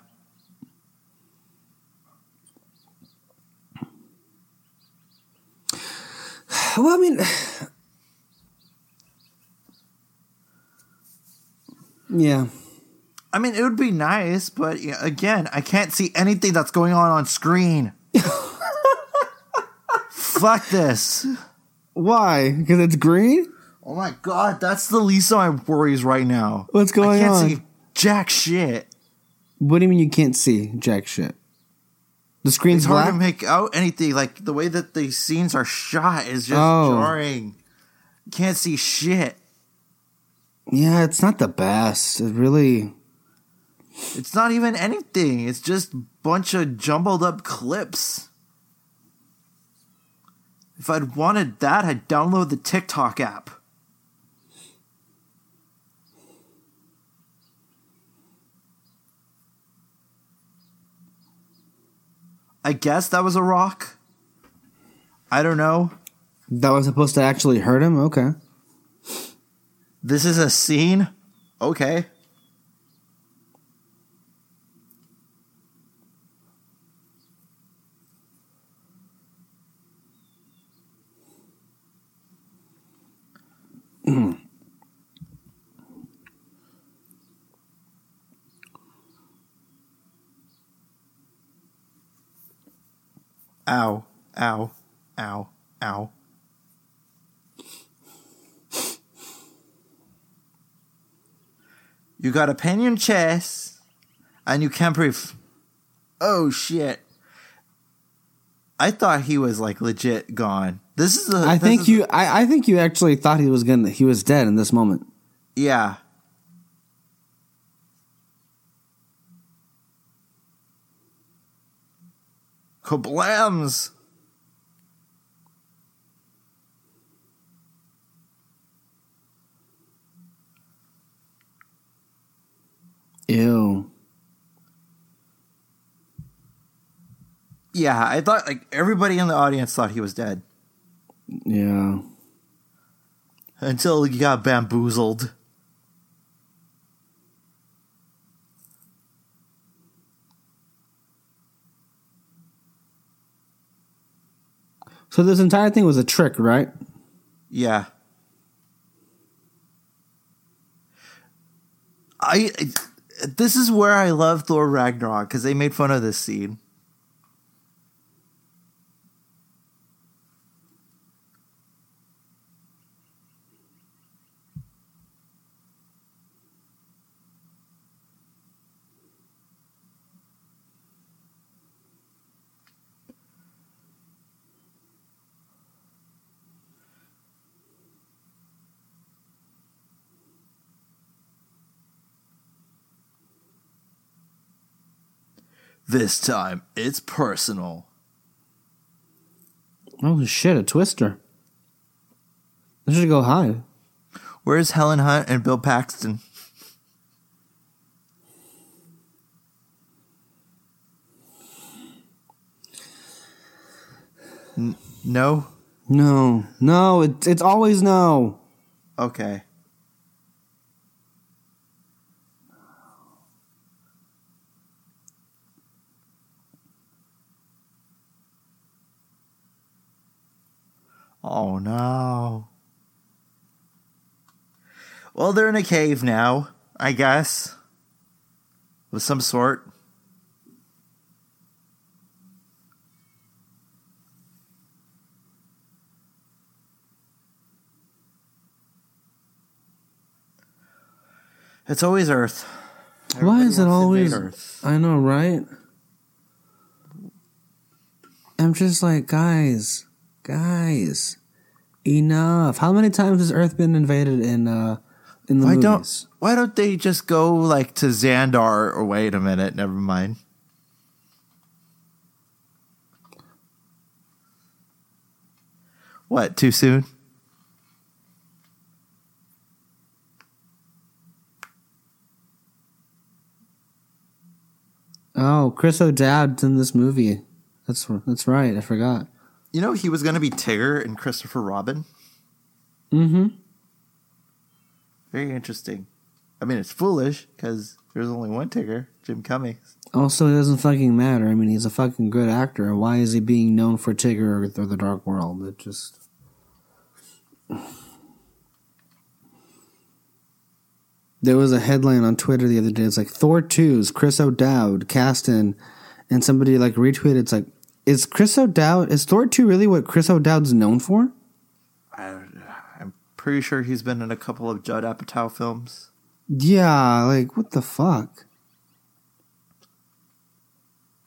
Well, I mean, yeah. I mean, it would be nice, but yeah, again, I can't see anything that's going on on screen. Fuck this. Why? Because it's green. Oh my god, that's the least of my worries right now. What's going I can't on? see jack shit. What do you mean you can't see jack shit? The screen's It's hard to make out anything. Like the way that the scenes are shot is just Oh. jarring. Can't see shit. yeah, it's not the best. It really. It's not even anything. It's just a bunch of jumbled up clips. If I'd wanted that, I'd download the TikTok app. I guess that was a rock. I don't know. That was supposed to actually hurt him. Okay. This is a scene. Okay. Ow, ow, ow, ow. You got a pain in chest, and you can't breathe. Oh shit! I thought he was like legit gone. This is a. I this think is- you. I, I think you actually thought he was gonna. He was dead in this moment. Yeah. Kablams! Ew. Yeah, I thought like everybody in the audience thought he was dead. Yeah. Until he got bamboozled. So this entire thing was a trick, right? Yeah. I, this is where I love Thor Ragnarok because they made fun of this scene. This time it's personal. Oh shit, a twister. I should go high. Where's Helen Hunt and Bill Paxton? N- no? No, no, it, it's always no. Okay. Oh no. Well, they're in a cave now, I guess. Of some sort. It's always Earth. Why is it wants to invade always? Earth. I know, right? I'm just like, guys, guys, enough. How many times has Earth been invaded in uh in the Why movies? don't Why don't they just go like to Xandar? Or wait a minute, never mind. What? Too soon? Oh, Chris O'Dowd's in this movie. That's that's right. I forgot. You know he was going to be Tigger and Christopher Robin. Mm-hmm. Very interesting. I mean, it's foolish because there's only one Tigger, Jim Cummings. Also, it doesn't fucking matter. I mean, he's a fucking good actor. Why is he being known for Tigger or, or the Dark World? It just. There was a headline on Twitter the other day. It's like Thor 2's Chris O'Dowd cast in, and somebody like retweeted. It's like, is Chris O'Dowd is Thor 2 really what Chris O'Dowd's known for? I, I'm pretty sure he's been in a couple of Judd Apatow films. Yeah, like what the fuck?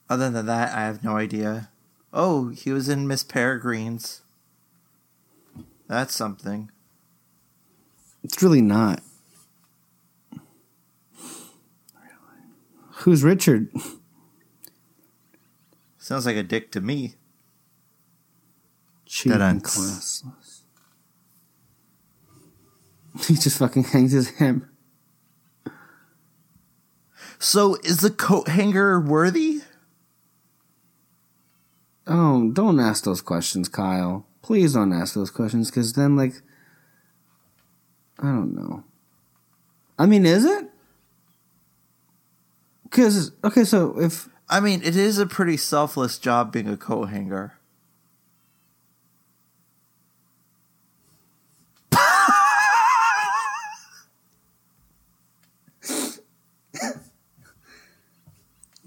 Other than that, I have no idea. Oh, he was in Miss Peregrine's. That's something. It's really not. Who's Richard? Sounds like a dick to me. Cheap and classless. He just fucking hangs his ham. So, is the coat hanger worthy? Oh, don't ask those questions, Kyle. Please don't ask those questions, because then, like, I don't know. I mean, is it? Because okay, so if I mean, it is a pretty selfless job being a coat hanger.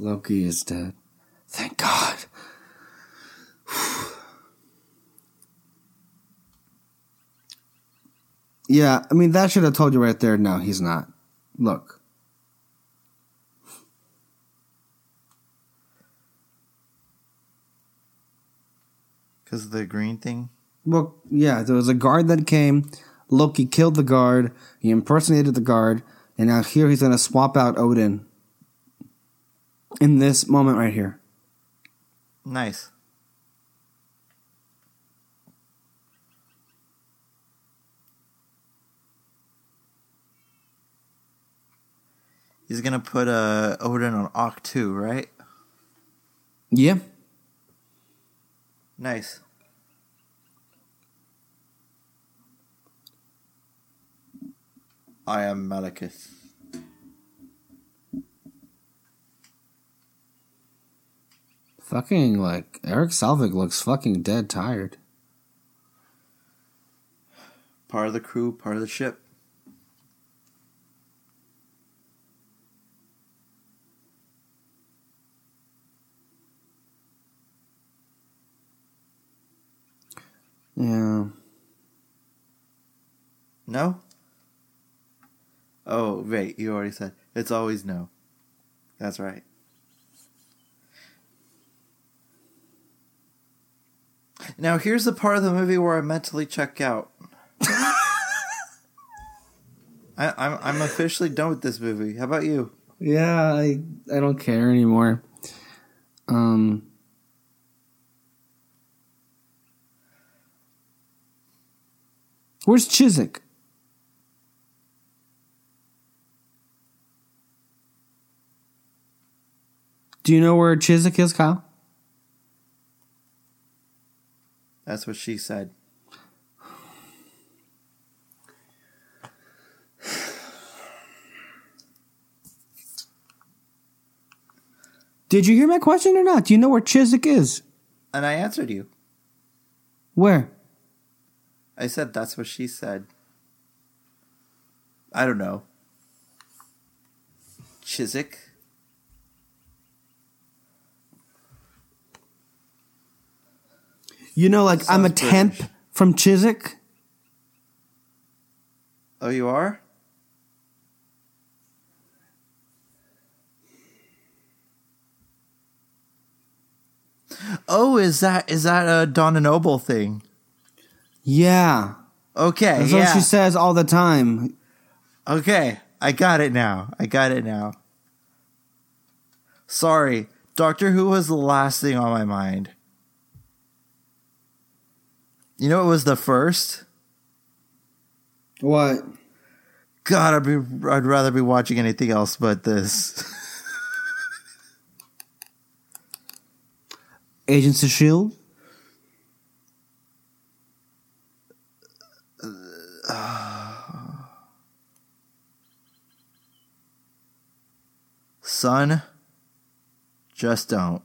Loki is dead, thank God. yeah, I mean that should have told you right there. No, he's not. Look, Because of the green thing? Well, yeah, there was a guard that came. Loki killed the guard. He impersonated the guard, and now here he's going to swap out Odin. In this moment right here. Nice. He's gonna put uh, Odin on Oct 2, right? Yeah. Nice. I am Malekith. Fucking like Eric Selvig looks fucking dead tired. Part of the crew, part of the ship. Yeah. No? Oh, wait, you already said. It's always no. That's right. Now, here's the part of the movie where I mentally check out. I, I'm I'm officially done with this movie. How about you? Yeah, I I don't care anymore. Um Where's Chiswick? Do you know where Chiswick is, Kyle? That's what she said. Did you hear my question or not? Do you know where Chiswick is? And I answered you. Where? I said that's what she said. I don't know. Chiswick? You know, like I'm a temp British. from Chiswick. Oh, you are? Oh, is that is that a Donna Noble thing? Yeah. Okay, That's yeah. what she says all the time. Okay, I got it now. I got it now. Sorry, Doctor Who was the last thing on my mind. You know, it was the first. What? God, I'd be I'd rather be watching anything else but this. Agents of S.H.I.E.L.D.? Uh, son, just don't.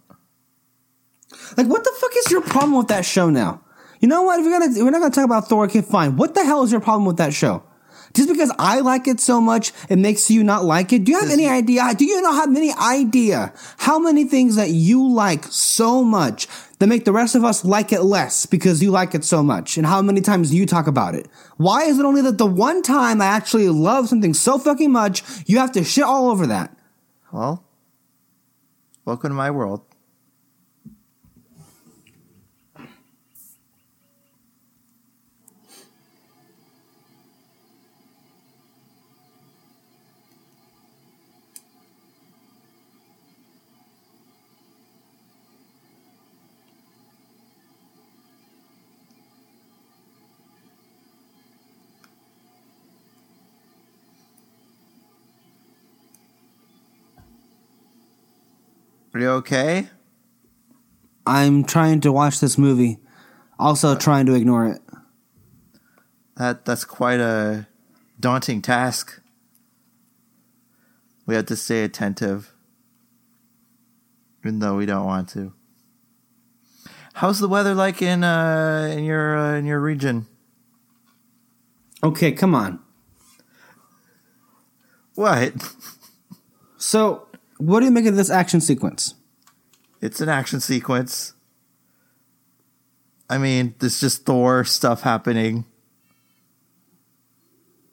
Like, what the fuck is your problem with that show now? You know what? If we're gonna, we're not gonna talk about Thor. Okay, fine. What the hell is your problem with that show? Just because I like it so much, it makes you not like it. Do you have any idea? Do you know have any idea how many things that you like so much that make the rest of us like it less because you like it so much? And how many times you talk about it? Why is it only that the one time I actually love something so fucking much, you have to shit all over that? Well, welcome to my world. Are you okay? I'm trying to watch this movie, also trying to ignore it. That that's quite a daunting task. We have to stay attentive, even though we don't want to. How's the weather like in uh, in your uh, in your region? Okay, come on. What? So, what do you make of this action sequence? It's an action sequence. I mean, there's just Thor stuff happening.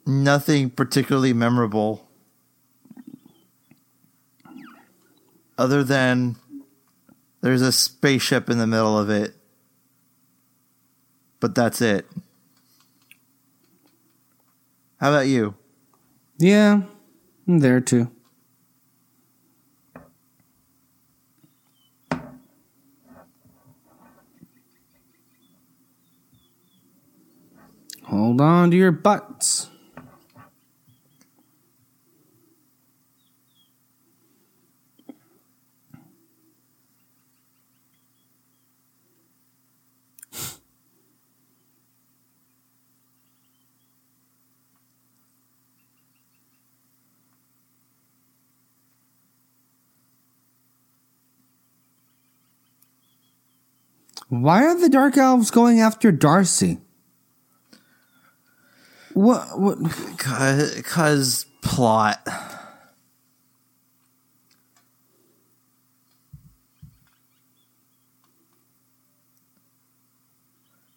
Nothing particularly memorable. Other than there's a spaceship in the middle of it. But that's it. How about you? Yeah, I'm there too. Hold on to your butts. Why are the Dark Elves going after Darcy? What? What? Because plot.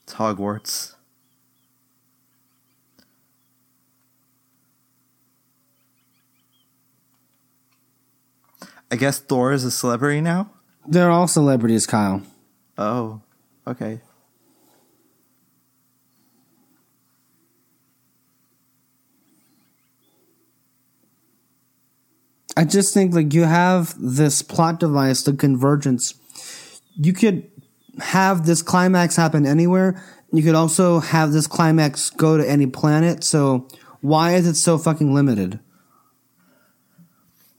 It's Hogwarts. I guess Thor is a celebrity now. They're all celebrities, Kyle. Oh, okay. I just think like you have this plot device, the convergence. You could have this climax happen anywhere. You could also have this climax go to any planet. So why is it so fucking limited?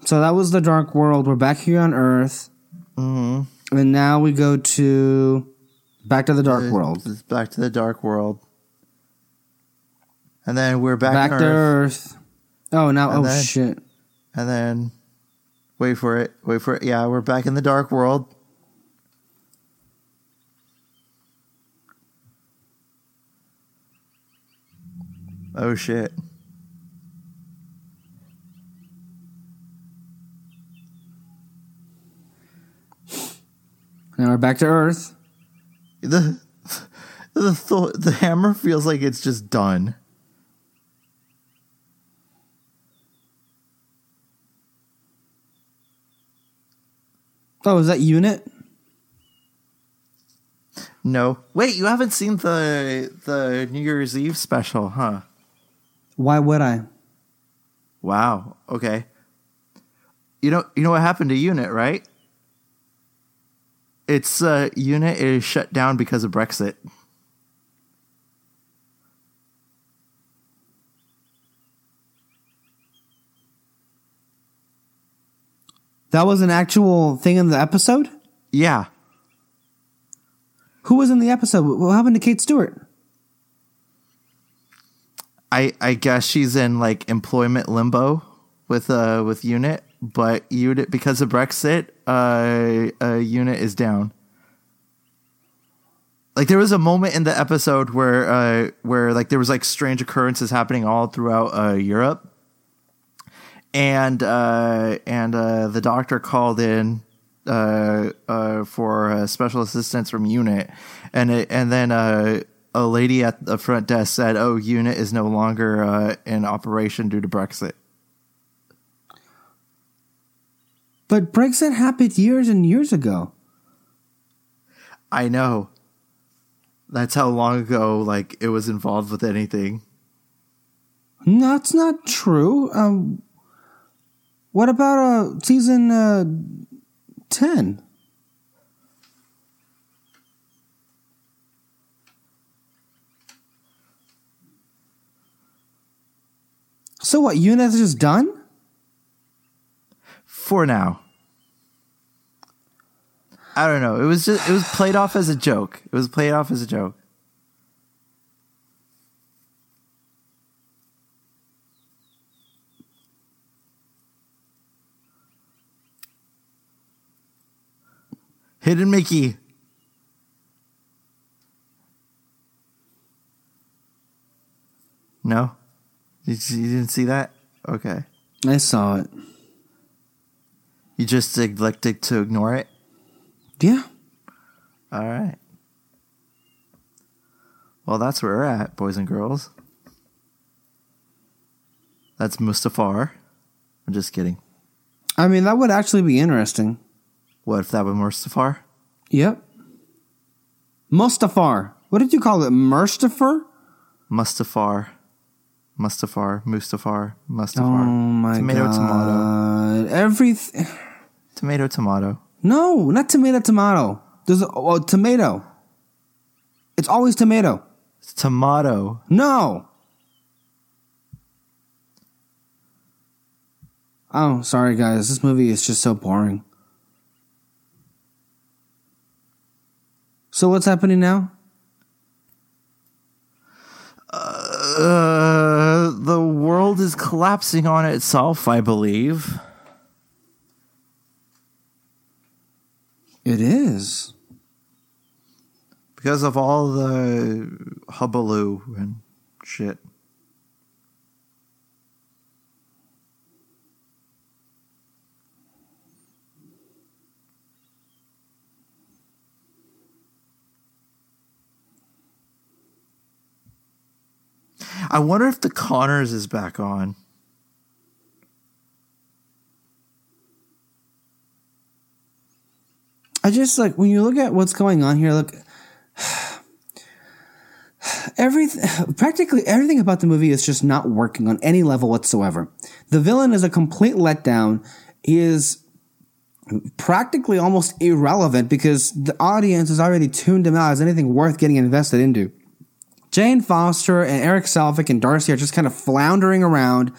So that was the Dark World. We're back here on Earth, Mm-hmm. and now we go to back to the Dark World. It's back to the dark world. And then we're back, Back on to Earth. Earth. Oh, now And oh then- shit. And then wait for it. Wait for it. Yeah, we're back in the dark world. Oh shit. Now we're back to Earth. The the Thor, the hammer feels like it's just done. Oh, is that unit? No. Wait, you haven't seen the the New Year's Eve special, huh? Why would I? Wow. Okay. You know you know what happened to Unit, right? Its uh, unit is shut down because of Brexit. That was an actual thing in the episode? Yeah. Who was in the episode? What happened to Kate Stewart? I I guess she's in like employment limbo with uh with Unit, but Unit because of Brexit, uh, uh Unit is down. Like there was a moment in the episode where uh where like there was like strange occurrences happening all throughout uh Europe. And uh and uh the doctor called in uh uh for uh, special assistance from Unit and it, and then uh a lady at the front desk said, "Oh, Unit is no longer uh, in operation due to Brexit." But Brexit happened years and years ago. I know. That's how long ago like it was involved with anything. No, that's not true. Um, what about uh, season uh, 10? So what, UNIT is just done? For now. I don't know. It was just it was played off as a joke. It was played off as a joke. Hidden Mickey. No? Did you, you didn't see that? Okay. I saw it. You just neglected to ignore it? Yeah. All right. Well, that's where we're at, boys and girls. That's Mustafar. I'm just kidding. I mean, that would actually be interesting. What if that was Mustafar? Yep. Mustafar. What did you call it? Mustafar? Mustafar. Mustafar. Mustafar. Mustafar. Oh my tomato, god. tomato. Tomato. Everything. Tomato, tomato. No, not tomato, tomato. There's a well, tomato. It's always tomato. It's tomato. No. Oh, sorry guys. This movie is just so boring. So what's happening now? Uh, the world is collapsing on itself, I believe. It is. because of all the hubbaloo and shit. I wonder if the Connors is back on. I just like when you look at what's going on here. Look, everything, practically everything about the movie is just not working on any level whatsoever. The villain is a complete letdown. He is practically almost irrelevant because the audience has already tuned him out as anything worth getting invested into. Jane Foster and Erik Selvig and Darcy are just kind of floundering around.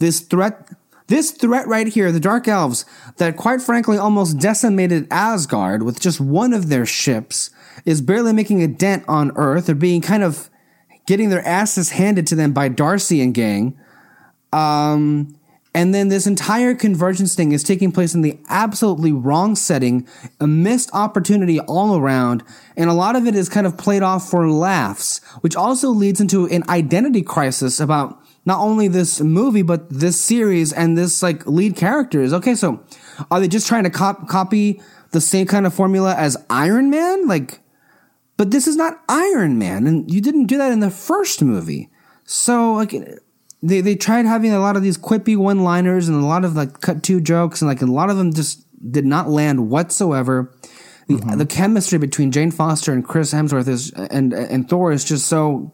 This threat, this threat right here, the Dark Elves, that quite frankly almost decimated Asgard with just one of their ships, is barely making a dent on Earth. They're being kind of getting their asses handed to them by Darcy and gang. Um, and then this entire convergence thing is taking place in the absolutely wrong setting, a missed opportunity all around, and a lot of it is kind of played off for laughs, which also leads into an identity crisis about not only this movie, but this series and this like lead characters. Okay, so are they just trying to cop- copy the same kind of formula as Iron Man? Like, but this is not Iron Man, and you didn't do that in the first movie. So like they they tried having a lot of these quippy one liners and a lot of like cut two jokes and like a lot of them just did not land whatsoever. The, mm-hmm. the chemistry between Jane Foster and Chris Hemsworth is and and Thor is just so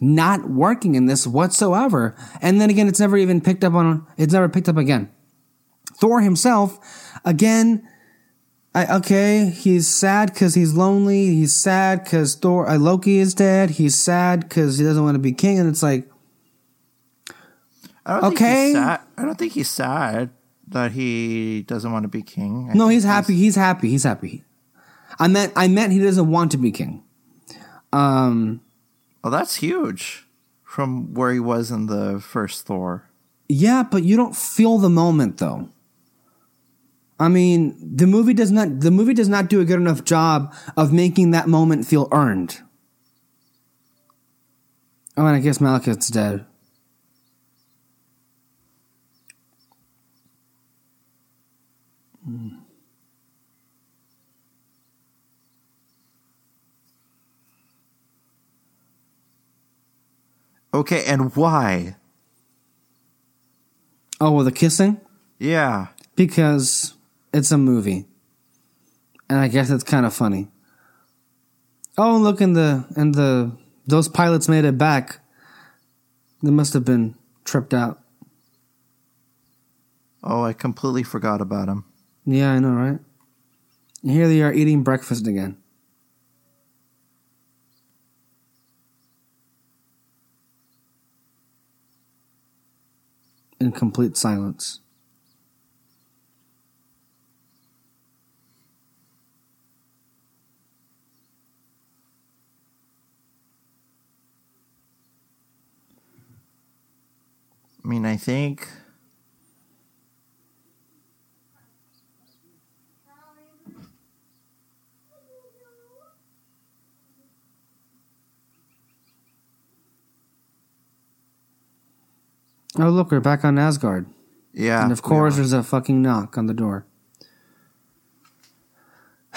not working in this whatsoever. And then again, it's never even picked up on. It's never picked up again. Thor himself, again, I, okay, he's sad because he's lonely. He's sad because Thor, uh, Loki is dead. He's sad because he doesn't want to be king. And it's like, I don't okay. Think I don't think he's sad that he doesn't want to be king. I no, he's happy. He's, he's happy. He's happy. I meant I meant he doesn't want to be king. Um Well that's huge from where he was in the first Thor. Yeah, but you don't feel the moment though. I mean, the movie does not the movie does not do a good enough job of making that moment feel earned. Oh, and I guess Malekith's dead. Okay, and why? Oh, well, the kissing? Yeah. Because it's a movie. And I guess it's kind of funny. Oh, look in the in the those pilots made it back. They must have been tripped out. Oh, I completely forgot about him. Yeah, I know, right? And here they are eating breakfast again. In complete silence. I mean, I think Oh, look, we're back on Asgard. Yeah. And of course, there's a fucking knock on the door.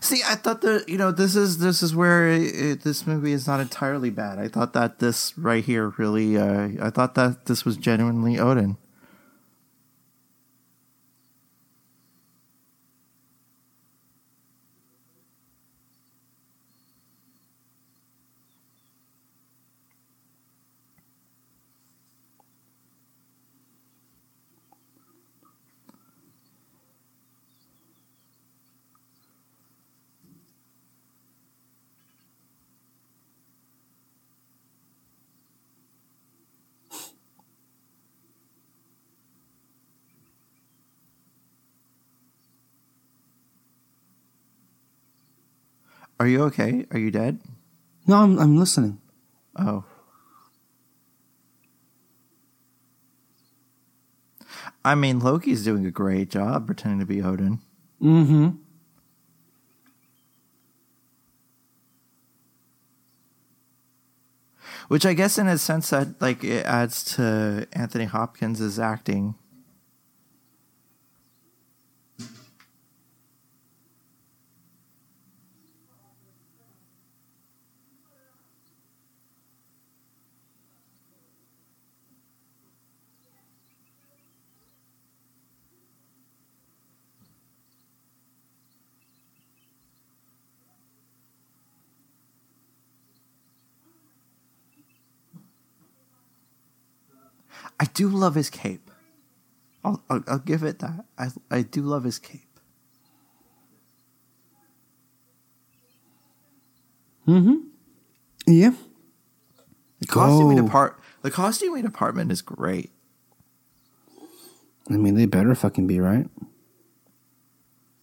See, I thought that you know this is this is where it, this movie is not entirely bad. I thought that this right here really. Uh, I thought that this was genuinely Odin. Are you okay? Are you dead? No, I'm, I'm listening. Oh. I mean, Loki's doing a great job pretending to be Odin. Mm hmm. Which I guess, in a sense, that like it adds to Anthony Hopkins' acting I do love his cape. I'll, I'll, I'll give it that. I I do love his cape. Mm-hmm. Yeah. The costuming Oh. depart the costuming department is great. I mean, they better fucking be right.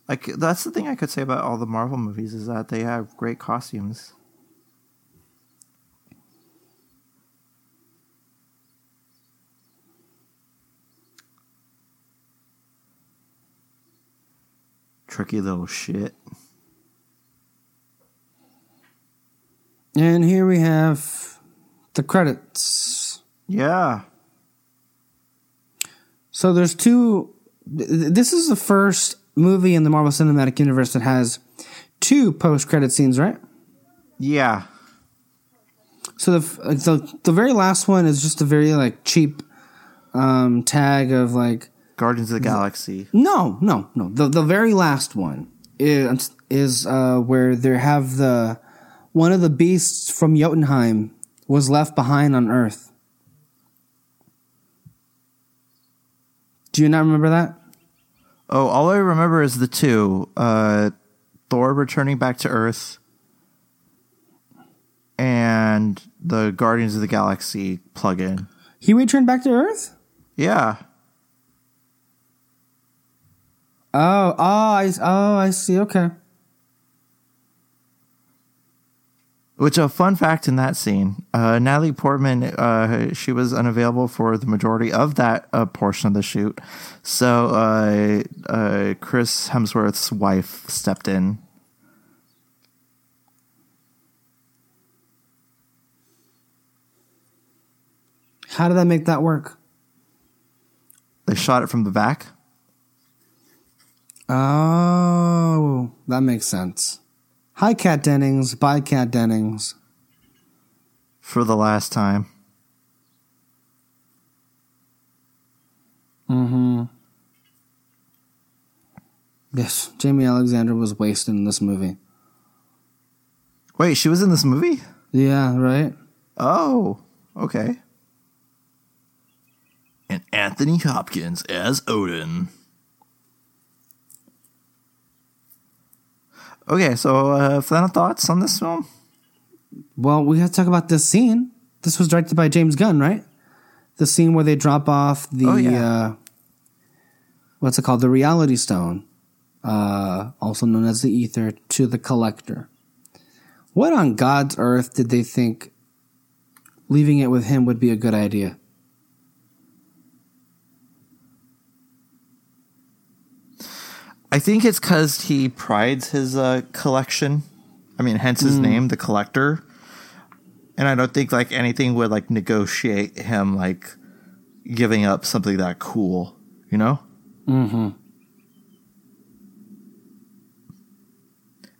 Like that's the thing I could say about all the Marvel movies is that they have great costumes. Tricky little shit. And here we have the credits. Yeah. So there's two. th- th- This is the first movie in the Marvel Cinematic Universe that has two post-credit scenes, right? Yeah. So the, the the very last one is just a very like cheap um, tag of like Guardians of the Galaxy. no no no the the very last one is is uh, where they have the one of the beasts from Jotunheim was left behind on Earth. Do you not remember that? Oh, all I remember is the two. Uh Thor returning back to Earth and the Guardians of the Galaxy plug-in. He returned back to Earth. Yeah. Oh, oh, I, oh, I see. Okay. Which a fun fact in that scene, uh, Natalie Portman, uh, she was unavailable for the majority of that uh, portion of the shoot, so uh, uh, Chris Hemsworth's wife stepped in. How did that make that work? They shot it from the back. Oh, that makes sense. Hi, Kat Dennings. Bye, Kat Dennings. for the last time. Mm-hmm. Yes, Jaimie Alexander was wasted in this movie. Wait, she was in this movie? Yeah, right? Oh, okay. And Anthony Hopkins as Odin. Okay, so uh, final thoughts on this film? Well, we have to talk about this scene. This was directed by James Gunn, right? The scene where they drop off the Oh, yeah. uh, what's it called? The Reality Stone, uh, also known as the Ether, to the Collector. What on God's earth did they think leaving it with him would be a good idea? I think it's because he prides his uh, collection. I mean, hence his name, the Collector. And I don't think like anything would like negotiate him like giving up something that cool, you know? Mm-hmm.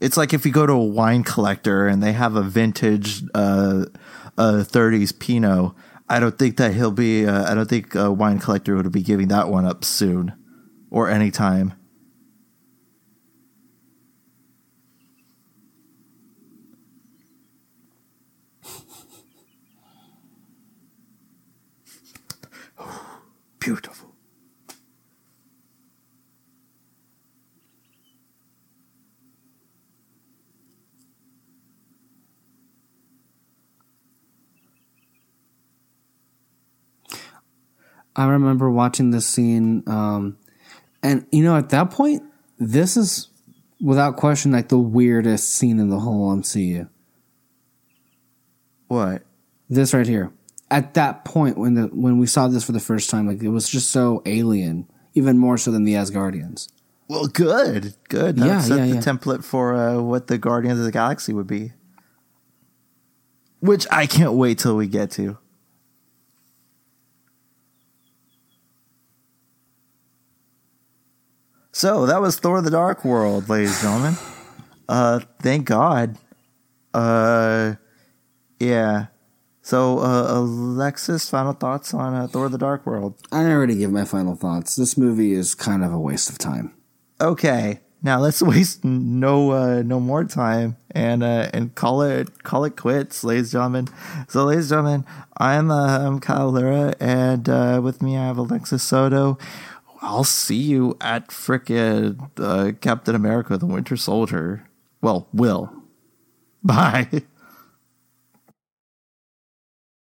It's like if you go to a wine collector and they have a vintage uh, uh, 30s Pinot. I don't think that he'll be. Uh, I don't think a wine collector would be giving that one up soon, or anytime. Beautiful. I remember watching this scene, um, and you know, at that point, this is without question like the weirdest scene in the whole MCU. What? This right here, at that point when the when we saw this for the first time, like it was just so alien, even more so than the Asgardians. Well, good, good. That Yeah, set yeah, the yeah. template for uh, what the Guardians of the Galaxy would be, which I can't wait till we get to. So that was Thor: The Dark World, ladies and gentlemen. Uh, thank God. Uh, yeah. So, uh, Alexis, final thoughts on uh, Thor: The Dark World? I already give my final thoughts. This movie is kind of a waste of time. Okay, now let's waste no uh, no more time and uh, and call it call it quits, ladies and gentlemen. So, ladies and gentlemen, I'm uh, I'm Kyle Lira, and uh, with me I have Alexis Soto. I'll see you at frickin' uh, Captain America: The Winter Soldier. Well, will. Bye.